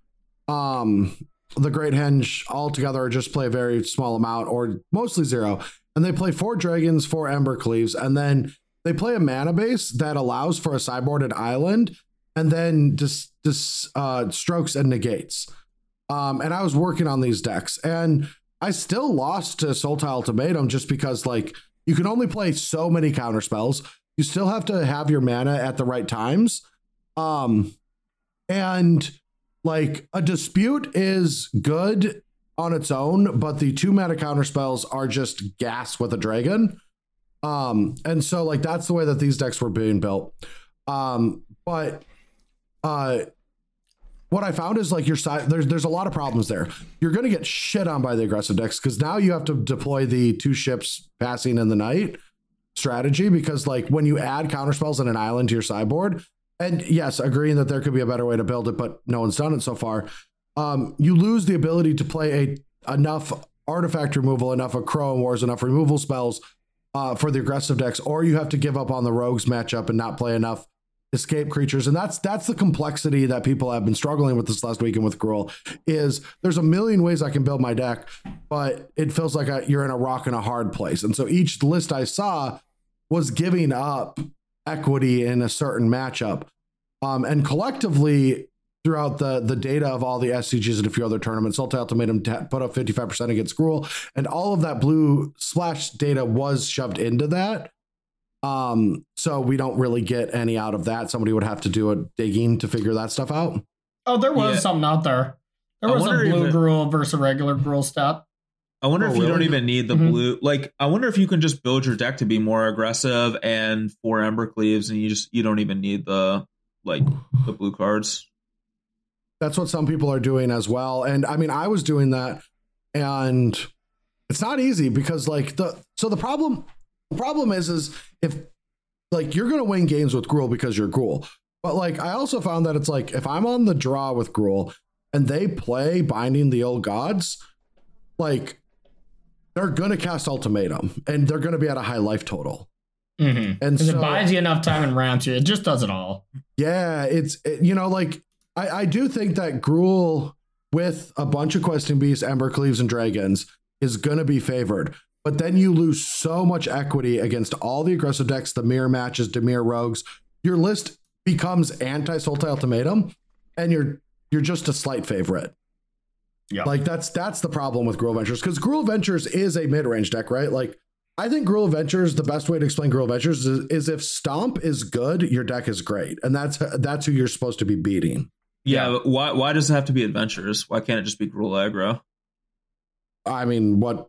um the Great Henge altogether or just play a very small amount or mostly zero. And they play four dragons, four Ember Cleaves, and then they play a mana base that allows for a sideboarded island and then just dis, uh, strokes and negates. Um, and I was working on these decks and I still lost to Sultai Ultimatum just because like you can only play so many counter spells. You still have to have your mana at the right times. Um, and like a dispute is good on its own, but the two mana counter spells are just gas with a dragon. Um, and so like that's the way that these decks were being built. Um, but uh what I found is like your side there's there's a lot of problems there. You're gonna get shit on by the aggressive decks because now you have to deploy the two ships passing in the night strategy because like when you add counter spells and an island to your sideboard, and yes, agreeing that there could be a better way to build it, but no one's done it so far. Um, you lose the ability to play a enough artifact removal, enough of Crow Wars, enough removal spells uh, for the aggressive decks, or you have to give up on the rogues matchup and not play enough escape creatures. And that's that's the complexity that people have been struggling with this last weekend with Gruul is there's a million ways I can build my deck but it feels like a, you're in a rock and a hard place. And so each list I saw was giving up equity in a certain matchup. Um, and collectively throughout the the data of all the SCGs and a few other tournaments Sultai Ultimatum put up 55% against Gruul and all of that blue splash data was shoved into that um, so we don't really get any out of that. Somebody would have to do a digging to figure that stuff out. Oh, there was yeah. something out there. There was a blue it, Gruul versus a regular Gruul step. I wonder oh, if you really? don't even need the mm-hmm. blue. Like, I wonder if you can just build your deck to be more aggressive and four Embercleaves, and you just you don't even need the like the blue cards. That's what some people are doing as well. And I mean, I was doing that, and it's not easy because like the so the problem the problem is, is if like you're gonna win games with Gruul because you're Gruul. But like I also found that it's like if I'm on the draw with Gruul and they play Binding the Old Gods, like they're gonna cast ultimatum and they're gonna be at a high life total. Mm-hmm. And so, it buys you enough time and ramps you. It just does it all. Yeah, it's it, you know like I I do think that Gruul with a bunch of questing beasts, Embercleaves, and dragons is gonna be favored. But then you lose so much equity against all the aggressive decks, the mirror matches, Dimir rogues. Your list becomes anti Sultai Ultimatum, and you're you're just a slight favorite. Yeah. Like that's that's the problem with Gruul Ventures because Gruul Ventures is a mid range deck, right? Like I think Gruul Ventures, the best way to explain Gruul Ventures is, is if Stomp is good, your deck is great, and that's that's who you're supposed to be beating. Yeah, but why why does it have to be adventures? Why can't it just be Gruul aggro? I mean, what?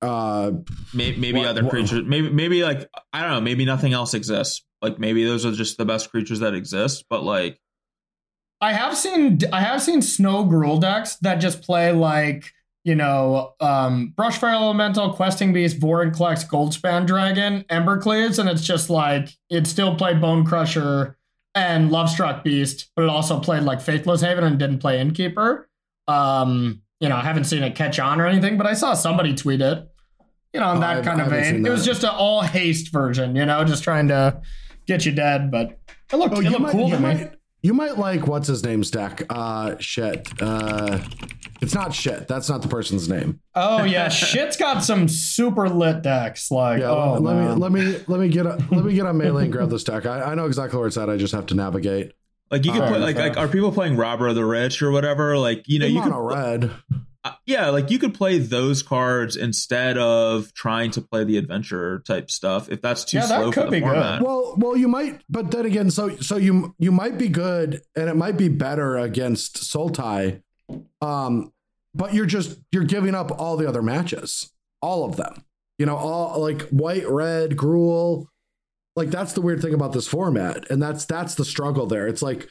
Uh, Maybe, maybe What- other what- creatures. Maybe maybe like I don't know. Maybe nothing else exists. Like maybe those are just the best creatures that exist. But like I have seen I have seen snow Gruul decks that just play like you know um brushfire elemental questing beast Vorinclex goldspan dragon embercleaves and it's just like it still played Bonecrusher and lovestruck beast but it also played like faceless haven and didn't play innkeeper. Um you know i haven't seen it catch on or anything but i saw somebody tweet it you know in that kind of vein. it was just an all haste version you know just trying to get you dead but it looked, oh, it looked might, cool to me. might, you might like what's his name's deck. Uh, shit. Uh, it's not shit. That's not the person's name. Oh yeah, shit's got some super lit decks. Like, Yeah, oh let man. me let me let me get a, let me get on melee and grab this deck. I, I know exactly where it's at. I just have to navigate. like you could Fair, play like like are people playing Robber of the Rich or whatever? Like you know you could mono red. Uh, yeah like you could play those cards instead of trying to play the adventure type stuff if that's too Yeah, that slow could for the be good. format. Well, well, you might, but then again, so so you you might be good, and it might be better against Sultai, um, but you're just you're giving up all the other matches, all of them. You know, all like white, red, Gruul. Like that's the weird thing about this format, and that's that's the struggle there. It's like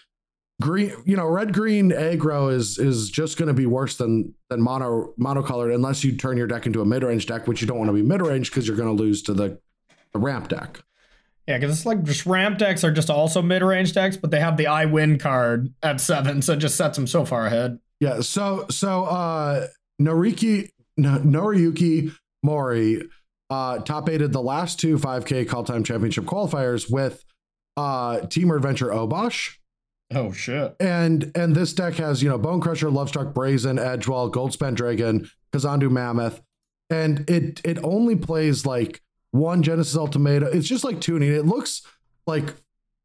green, you know, red green aggro is is just going to be worse than than mono monocolored unless you turn your deck into a mid range deck, which you don't want to be mid range because you're going to lose to the the ramp deck. yeah, because it's like just ramp decks are just also mid range decks, but they have the I win card at seven, so it just sets them so far ahead. Yeah. So so uh Noriki no, Noriyuki Mori uh top aided the last two 5K Kaldheim championship qualifiers with uh Temur Adventure Obosh. Oh shit. And and this deck has, you know, Bonecrusher, Lovestruck Brazen, Edgewall, Goldspan Dragon, Kazandu Mammoth. And it it only plays like one Genesis Ultimatum. It's just like tuning. It looks like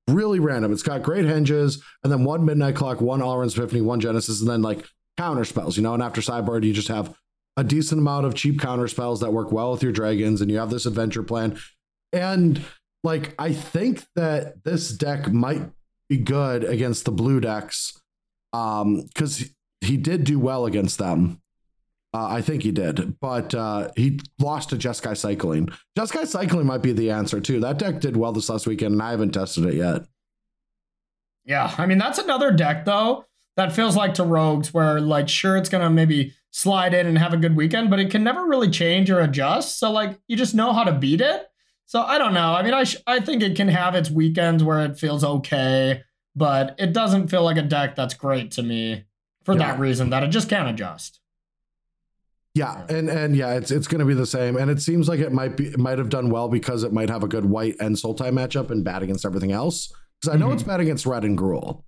really random. It's got great Henges, and then one Midnight Clock, one Alrund's Epiphany, one Genesis, and then like counter spells, you know. And after sideboard, you just have a decent amount of cheap counter spells that work well with your dragons, and you have this adventure plan. And like, I think that this deck might be good against the blue decks, um, because he did do well against them. Uh, I think he did, but uh, he lost to Jeskai Cycling. Jeskai Cycling might be the answer too. That deck did well this last weekend, and I haven't tested it yet. Yeah, I mean that's another deck though that feels like to rogues where like sure it's gonna maybe slide in and have a good weekend, but it can never really change or adjust. So like you just know how to beat it. So I don't know. I mean I sh- I think it can have its weekends where it feels okay, but it doesn't feel like a deck that's great to me for Yeah. that reason that it just can't adjust. Yeah, and and yeah, it's it's going to be the same, and it seems like it might be might have done well because it might have a good white and Sultai matchup and bad against everything else. Because I know Mhm. it's bad against red and Gruul.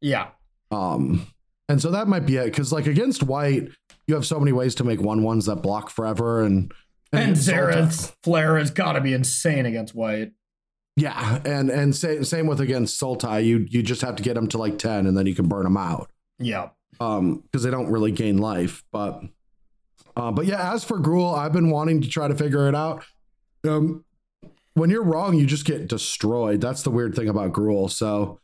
Yeah. Um, and so that might be it. Because like against white, you have so many ways to make one ones that block forever, and And against Sultai- Zenith Flare has got to be insane against white. Yeah, and and same same with against Sultai, you you just have to get him to like ten, and then you can burn him out. Yeah. um because they don't really gain life but uh, but yeah as for Gruul i've been wanting to try to figure it out um when you're wrong you just get destroyed that's the weird thing about Gruul so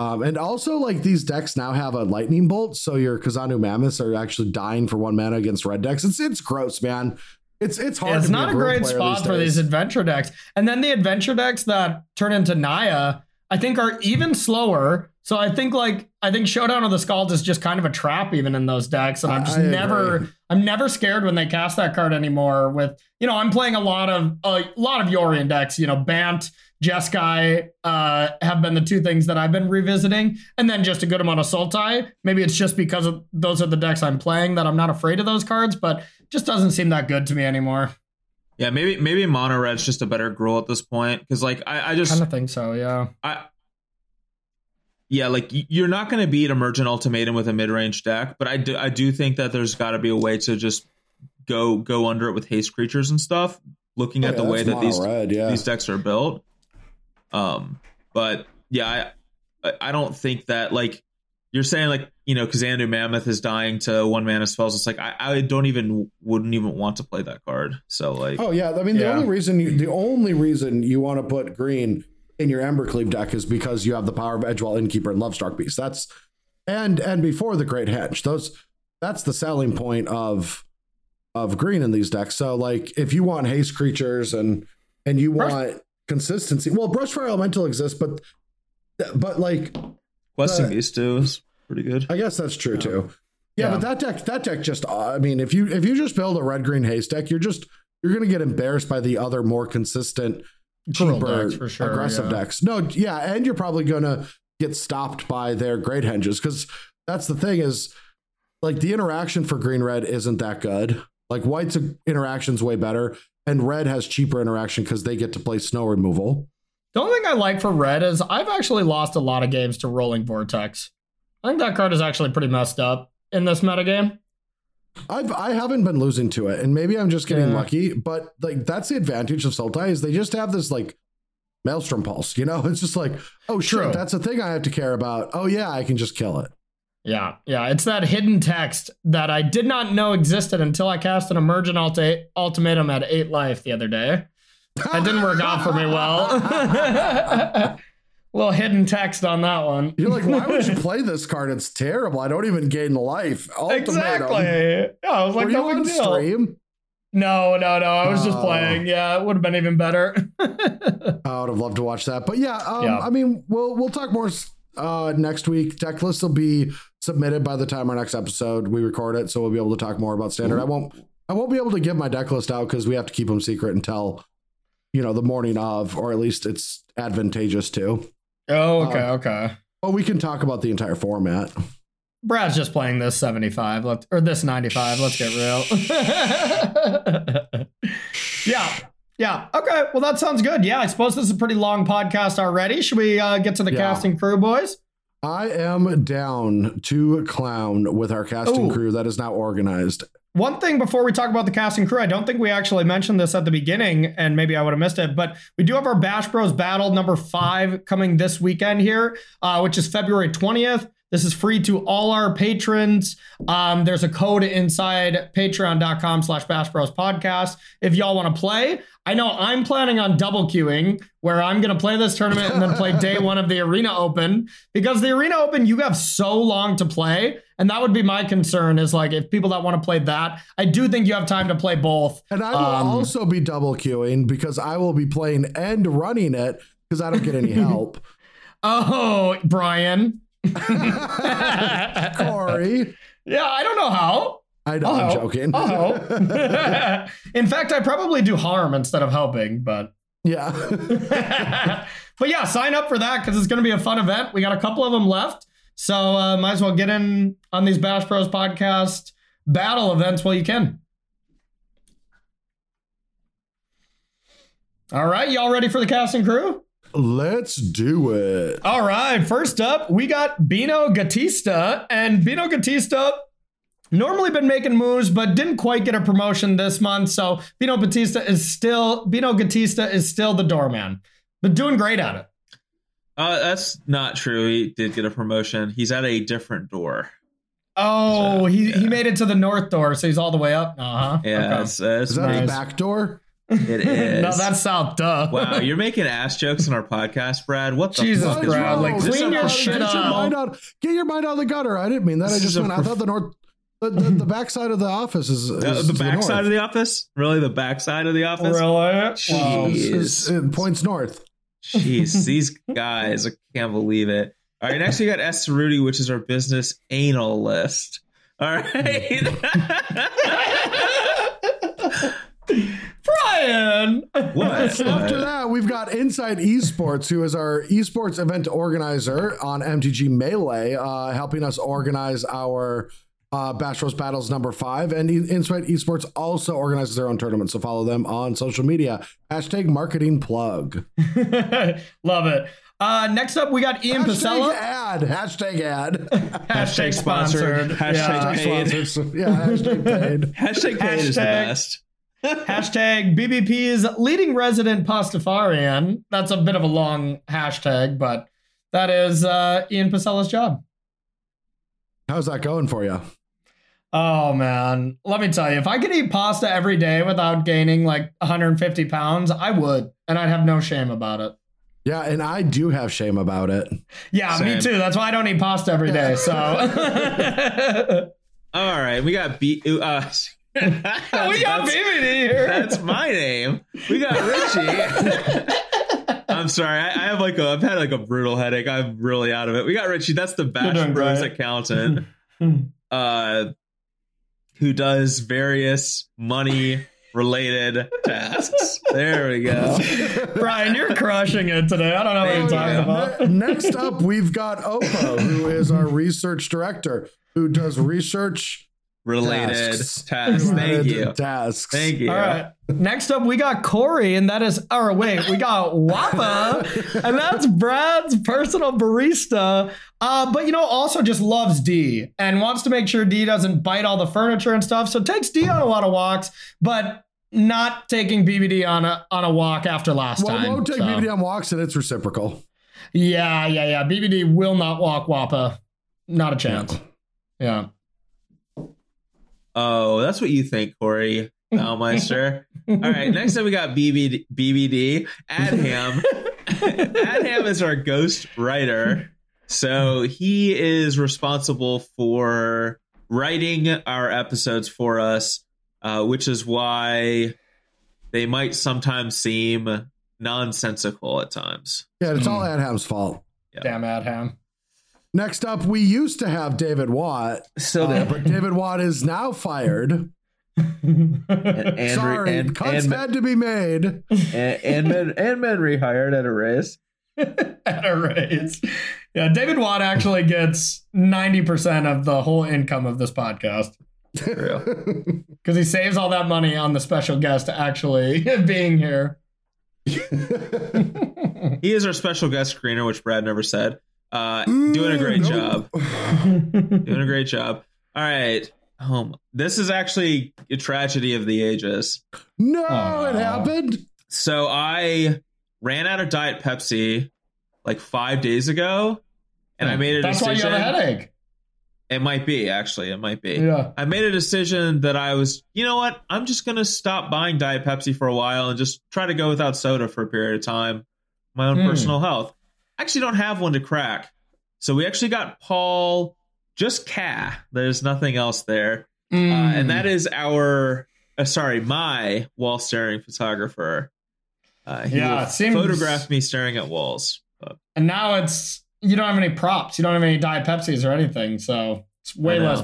um and also like these decks now have a lightning bolt so your kazandu mammoths are actually dying for one mana against red decks it's it's gross man it's it's hard it's to be not a Gruul great spot for these adventure decks. And then the adventure decks that turn into Naya, I think are even slower. So I think like I think Showdown of the Skalds is just kind of a trap even in those decks. And I'm just I agree. never I'm never scared when they cast that card anymore. With you know, I'm playing a lot of a lot of Yorion decks, you know, Bant, Jeskai uh, have been the two things that I've been revisiting, and then just a good amount of Sultai. Maybe it's just because of those are the decks I'm playing that I'm not afraid of those cards, but just doesn't seem that good to me anymore. Yeah, maybe maybe mono red's just a better Gruul at this point because like I, I just kind of think so, yeah. I yeah, like you're not going to beat Emergent Ultimatum with a mid range deck, but I do I do think that there's got to be a way to just go go under it with haste creatures and stuff. Looking Oh, at yeah, the way that these red, yeah these decks are built, um, but yeah, I I don't think that like you're saying like you know Kazandu Mammoth is dying to one mana spells. It's like I, I don't even wouldn't even want to play that card. So like Oh yeah, I mean the only reason you the only reason you want to put green in your Embercleave deck is because you have the power of Edgewall Innkeeper and Lovestruck Beast. That's and and before the Great Henge. Those that's the selling point of of green in these decks. So like if you want haste creatures and and you Brush- want consistency, well, Brushfire Elemental exists, but but like Questing the- Beast too is pretty good. I guess that's true too. Yeah, Yeah. but that deck, that deck just, uh, I mean, if you if you just build a red green haste deck, you're just you're gonna get embarrassed by the other more consistent, Cruel cheaper, decks, for sure, aggressive yeah. decks. No, yeah, and you're probably gonna get stopped by their great henges because that's the thing is like the interaction for green red isn't that good. Like white's interaction's way better, and red has cheaper interaction because they get to play snow removal. The only thing I like for red is I've actually lost a lot of games to Roiling Vortex. I think that card is actually pretty messed up in this metagame. I've I haven't been losing to it, and maybe I'm just getting Yeah. lucky. But like that's the advantage of Sultai is they just have this like maelstrom pulse. You know, it's just like oh shit, True. that's a thing I have to care about. Oh yeah, I can just kill it. Yeah, yeah, it's that hidden text that I did not know existed until I cast an emergent ulti- ultimatum at eight life the other day. That didn't work out for me well. Little hidden text on that one. You're like, why would you play this card? It's terrible. I don't even gain life. Ultimatum. Exactly. Yeah, I was like, Were you no on deal. stream? No, no, no. I was just Oh. playing. Yeah, it would have been even better. I would have loved to watch that. But yeah, um, Yeah. I mean, we'll we'll talk more uh, next week. Deck list will be submitted by the time our next episode we record it, so we'll be able to talk more about standard. I won't I won't be able to give my deck list out because we have to keep them secret until you know the morning of, or at least it's advantageous to. Oh, okay, Uh, okay. But we can talk about the entire format. Brad's just playing this 75, let or this 95. Let's get real. yeah. Yeah. Okay. Well, that sounds good. Yeah. I suppose this is a pretty long podcast already. Should we uh, get to the Yeah. casting crew, boys? I am down to clown with our casting Ooh. crew that is now organized. One thing before we talk about the casting crew, I don't think we actually mentioned this at the beginning, and maybe I would have missed it, but we do have our Bash Bros Battle number five coming this weekend here, uh, which is February 20th. This is free to all our patrons. Um, there's a code inside patreon.com slash Bash Bros podcast if y'all want to play. I know I'm planning on double queuing where I'm going to play this tournament and then play day one of the Arena Open because the Arena Open, you have so long to play. And that would be my concern is like if people that want to play that, I do think you have time to play both. And I will Um, also be double queuing because I will be playing and running it because I don't get any help. Oh, Brian. Corey. Yeah, I don't know how. I know, I'm joking. I'll. In fact, I probably do harm instead of helping, but yeah. but yeah, sign up for that because it's going to be a fun event. We got a couple of them left, so uh, might as well get in on these Bash Bros podcast battle events while you can. All right, y'all ready for the cast and crew? Let's do it. All right, first up, we got Bino Gatista, and Bino Gatista normally been making moves, but didn't quite get a promotion this month. So Bino Batista is still Bino Gatista is still the doorman, but doing great at it. Uh, that's not true. He did get a promotion. He's at a different door. Oh, So, he, he made it to the north door, so he's all the way up. Uh huh. Yeah, it's, uh, it's Is that Nice. a back door? It is. no, that's south. Duh. wow. You're making ass jokes in our podcast, Brad. What the Jesus, fuck is Brad, wrong? like, clean your shit get up. Your mind out, get your mind out of the gutter. I didn't mean that. I just is a meant I thought the north, the, the, the back side of the office is, is Uh, the backside of the office? Really, the backside of the office? Really? Wow. Jeez. Is- is- it points north. Jeez, these guys, I can't believe it. All right, next we got S. Rudy, which is our business anal list. All right. Brian. what? After that, we've got Inside Esports, who is our esports event organizer on MTG Melee, uh, helping us organize our uh, Bash Bros Battles number five. And Inside Esports also organizes their own tournament, so follow them on social media. Hashtag marketing plug. Love it. Uh, next up, we got Ian Hashtag Pasella. ad. Hashtag ad. Hashtag sponsored. Hashtag Yeah. paid. Sponsors. Yeah, hashtag paid. Hashtag paid is the best. Hashtag BBP's leading resident Pastafarian. That's a bit of a long hashtag, but that is uh, Ian Pacella's job. How's that going for you? Oh man, let me tell you, if I could eat pasta every day without gaining like 150 pounds, I would, and I'd have no shame about it. Yeah, and I do have shame about it. Yeah, Same. me too. That's why I don't eat pasta every day. So All right, we got B. Uh, we got that's- BBD here. That's my name. We got Richie. I'm sorry. I, I have like a. I've had like a brutal headache. I'm really out of it. We got Richie. That's the Bash doing Bros great. accountant, uh, who does various money related tasks. There we go. Brian, you're crushing it today. I don't know what you're talking you. about. Next up, we've got Opa, who is our research director, who does research Related Tasks. tasks. Thank you. tasks. Thank you. All right. Next up, we got Corey, and that is, or wait, we got Wappa, and that's Brad's personal barista. Uh, but you know, also just loves D and wants to make sure D doesn't bite all the furniture and stuff. So takes D on a lot of walks, but not taking BBD on a on a walk after last Well, time. Well, won't take So- BBD on walks, and it's reciprocal. Yeah, yeah, yeah. BBD will not walk Wappa. Not a chance. Yeah. Oh, that's what you think, Corey Baumeister. All right. Next up, we got BBD. BBD. Adham. Adham is our ghost writer. So he is responsible for writing our episodes for us, uh, which is why they might sometimes seem nonsensical at times. Yeah, it's all Adham's fault. Damn Adham. Next up, we used to have David Watt, So uh, but David Watt is now fired. Andrew, Sorry, and, cuts and, had to be made. and, and, men, and men rehired at a raise. at a raise. Yeah, David Watt actually gets 90% of the whole income of this podcast because he saves all that money on the special guest actually being here. He is our special guest screener, which Brad never said. Uh, doing a great Ooh, job. Doing a great job. All right. Um, this is actually a tragedy of the ages. no, Aw. it happened. So I ran out of Diet Pepsi like five days ago, and I made a decision. That's why you have a headache. It might be actually. It might be. Yeah. I made a decision that I was, you know what? I'm just going to stop buying Diet Pepsi for a while and just try to go without soda for a period of time. My own Hmm. personal health. I actually don't have one to crack. So we actually got Paul, just Ca. There's nothing else there. Uh, and that is our, uh, sorry, my wall staring photographer. Uh, he Yeah, will seems- photograph me staring at walls. But and now it's you don't have any props. You don't have any Diet Pepsis or anything. So it's way less.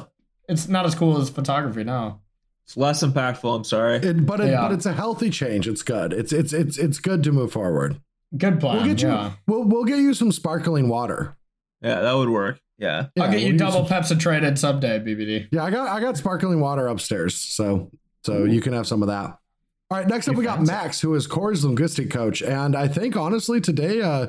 It's not as cool as photography now. it's less impactful. I'm sorry. It, but it, Yeah. but it's a healthy change. It's good. It's it's it's it's good to move forward. Good plan. We'll get you. yeah. We'll we'll get you some sparkling water. yeah, that would work. Yeah. Yeah, I'll get you we'll double use- Pepsi traded someday, BBD. Yeah, I got I got sparkling water upstairs, so so you can have some of that. All right, next up You we got fancy. Max, who is Corey's linguistic coach, and I think honestly today, uh,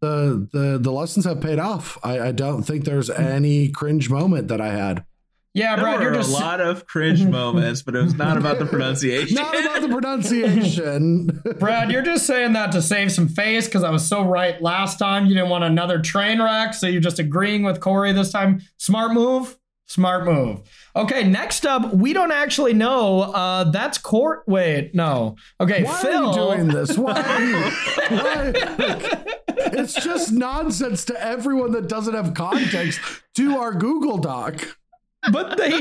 the the the lessons have paid off. I, I don't think there's any cringe moment that I had. Yeah, There Brad, were you're a just lot of cringe moments, but it was not about the pronunciation. Not about the pronunciation. Brad, you're just saying that to save some face because I was so right last time. You didn't want another train wreck, so you're just agreeing with Corey this time. Smart move. Smart move. Okay, next up, we don't actually know. Uh, that's court. Wait, no. Okay, Why Phil. are you doing this? Why? Why? It's just nonsense to everyone that doesn't have context to our Google Doc. But they.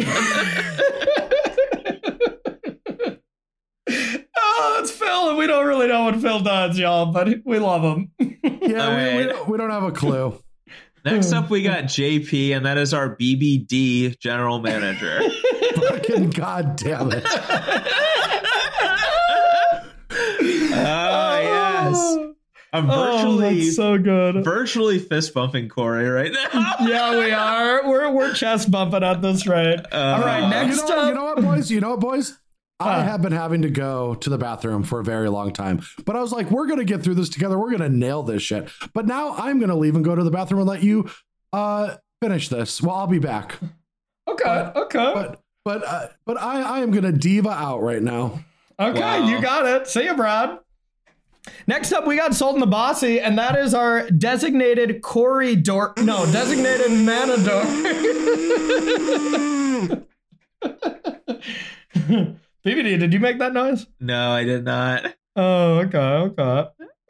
oh, it's Phil, and we don't really know what Phil does, y'all, but we love him. Yeah, All we, we, don't, we don't have a clue. Next up, we got JP, and that is our BBD general manager. Fucking goddamn it. Ah, yes. I'm Oh, virtually that's so good. virtually fist bumping Corey right now. yeah, we are. We're we're chest bumping at this rate. Uh, All right, You next know, up. you know what, boys? You know what, boys? I have been having to go to the bathroom for a very long time. But I was like, we're going to get through this together. We're going to nail this shit. But now I'm going to leave and go to the bathroom and let you uh, finish this. Well, I'll be back. okay, okay, But but uh, but I, I am going to diva out right now. okay. Wow. You got it. See you, Brad. Next up, we got Sultan the Bossy, and that is our designated Corey Dor. No, designated Manador. BBD, did you make that noise? No, I did not. Oh, okay, okay.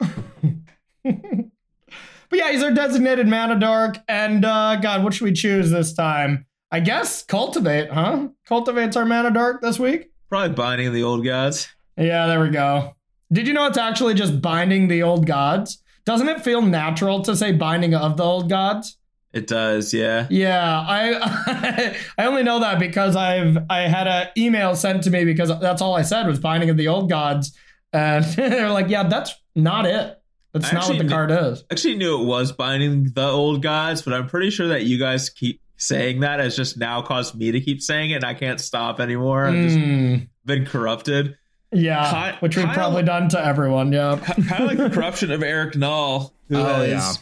but yeah, he's our designated mana dork. And uh God, what should we choose this time? I guess cultivate, huh? Cultivate's our mana dork this week. Probably binding the old gods. Yeah, there we go. Did you know it's actually just binding the old gods? Doesn't it feel natural to say binding of the old gods? It does, yeah. Yeah, I I only know that because I've I had an email sent to me because that's all I said was binding of the old gods, and they're like, yeah, that's not it. That's I not what the kn- card is. I actually knew it was binding the old gods, but I'm pretty sure that you guys keep saying that has just now caused me to keep saying it and I can't stop anymore. I've just Mm, been corrupted. Yeah, Ki- which we've Kyle- probably done to everyone. Yeah. kind of like the corruption of Eric Null, who Oh, has yeah. Uh,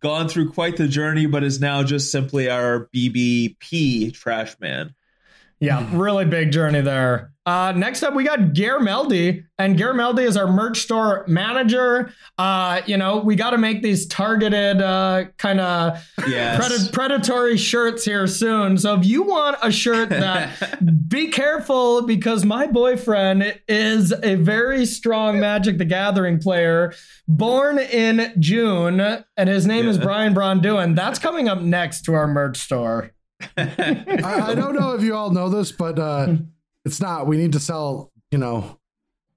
gone through quite the journey, but is now just simply our BBP trash man. Yeah, really big journey there. Uh, next up, we got Gare Meldy, and Gare Meldy is our merch store manager. Uh, you know, we got to make these targeted uh, kind of Yes. pred- predatory shirts here soon. So if you want a shirt that, be careful because my boyfriend is a very strong Magic the Gathering player, born in June, and his name is Brian Braun-Duin. That's coming up next to our merch store. I, I don't know if you all know this, but uh, it's not. We need to sell, you know,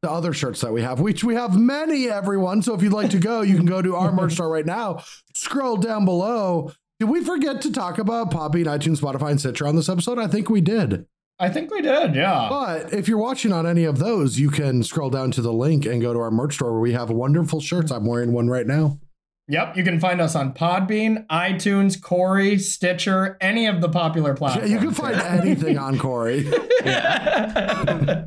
the other shirts that we have, which we have many, everyone. So if you'd like to go, you can go to our merch store right now. Scroll down below. Did we forget to talk about Poppy, iTunes, Spotify, and Stitcher on this episode? I think we did. I think we did, yeah. But if you're watching on any of those, you can scroll down to the link and go to our merch store where we have wonderful shirts. I'm wearing one right now. Yep, you can find us on Podbean, iTunes, Corey, Stitcher, any of the popular Yeah, platforms. you can find anything on Corey. all right,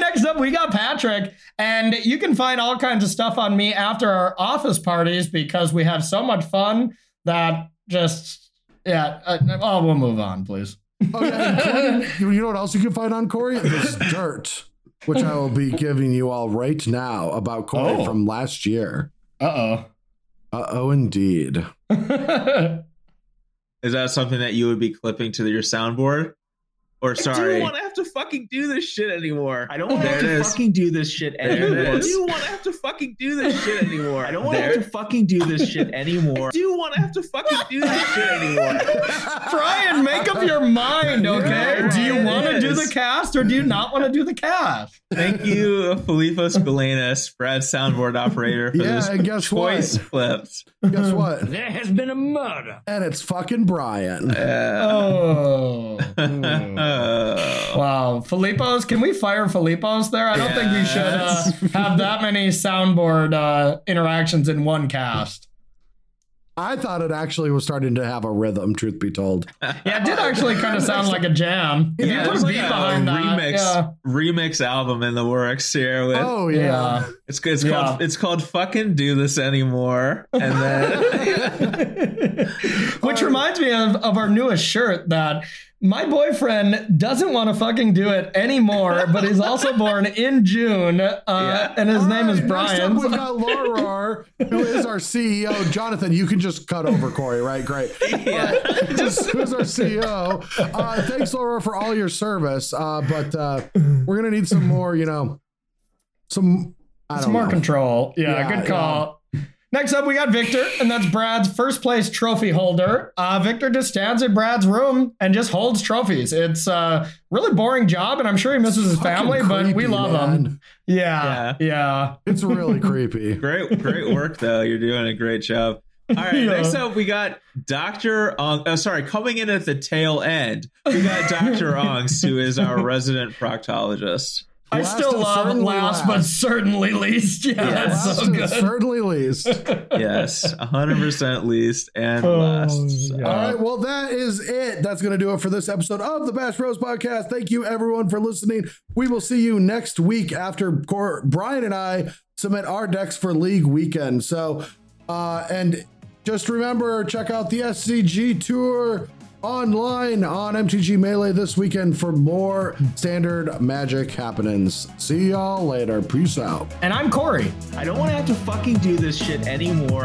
next up, we got Patrick. And you can find all kinds of stuff on me after our office parties because we have so much fun that just, yeah. Uh, oh, we'll move on, please. Oh, yeah. including- you know what else you can find on Corey? This dirt, which I will be giving you all right now about Corey Oh. from last year. Uh Uh oh, indeed. Is that something that you would be clipping to your soundboard? Or I sorry. don't want to have to fucking do this shit anymore. I don't want to have to is. fucking do this shit anymore. is. I do want to have to fucking do this shit anymore. I don't want to have to fucking do this shit anymore. I do want to have to fucking do this shit anymore. Brian, make up your mind, okay? There do you want to do the cast or do you not want to do the cast? Thank you, Filipos Galenas, Brad soundboard operator, for Yeah, this and guess what? choice flips. Guess what? There has been a murder. And it's fucking Brian. Uh, Oh. oh. Wow, Filipos, can we fire Filipos there? I don't think we should uh, have that many soundboard uh, interactions in one cast. I thought it actually was starting to have a rhythm, truth be told. Yeah, it did actually kind of sound like a jam. If Yeah, you put there's a like beat a behind that, remix yeah. remix album in the works here. With Oh, yeah. yeah. It's it's Yeah. called it's called fucking do this anymore, and then Which reminds me of, of our newest shirt that my boyfriend doesn't want to fucking do it anymore, but he's also born in June, uh, Yeah. and his All name is right, next up, Brian. We've got Laura, who is our CEO. Jonathan, you can just cut over Corey, right? Great. Who's who's our CEO? Uh, thanks, Laura, for all your service. Uh, but uh, we're gonna need some more, you know, some. I more know. control. Yeah, Yeah, good call. Next up, we got Victor, and that's Brad's first place trophy holder. Uh, Victor just stands in Brad's room and just holds trophies. It's a really boring job, and I'm sure he misses his Fucking family, but we love man. him. Yeah, yeah. It's really creepy. great great work though. You're doing a great job. All right, Yeah. next up we got Doctor Ong. Oh, sorry, coming in at the tail end, we got Doctor Ongs, who is our resident proctologist. I Last still love certainly last, but certainly least. Yeah, that's Last so and good. certainly least. Yes, 100% least and Oh, last. So- yeah. All right, well, that is it. That's going to do it for this episode of the Bash Bros Podcast. Thank you, everyone, for listening. We will see you next week after Cor- Brian and I submit our decks for League Weekend. So, uh, and just remember, check out the SCG Tour online on MTG Melee this weekend for more standard magic happenings. See y'all later. Peace out. And I'm Corey. I don't want to have to fucking do this shit anymore.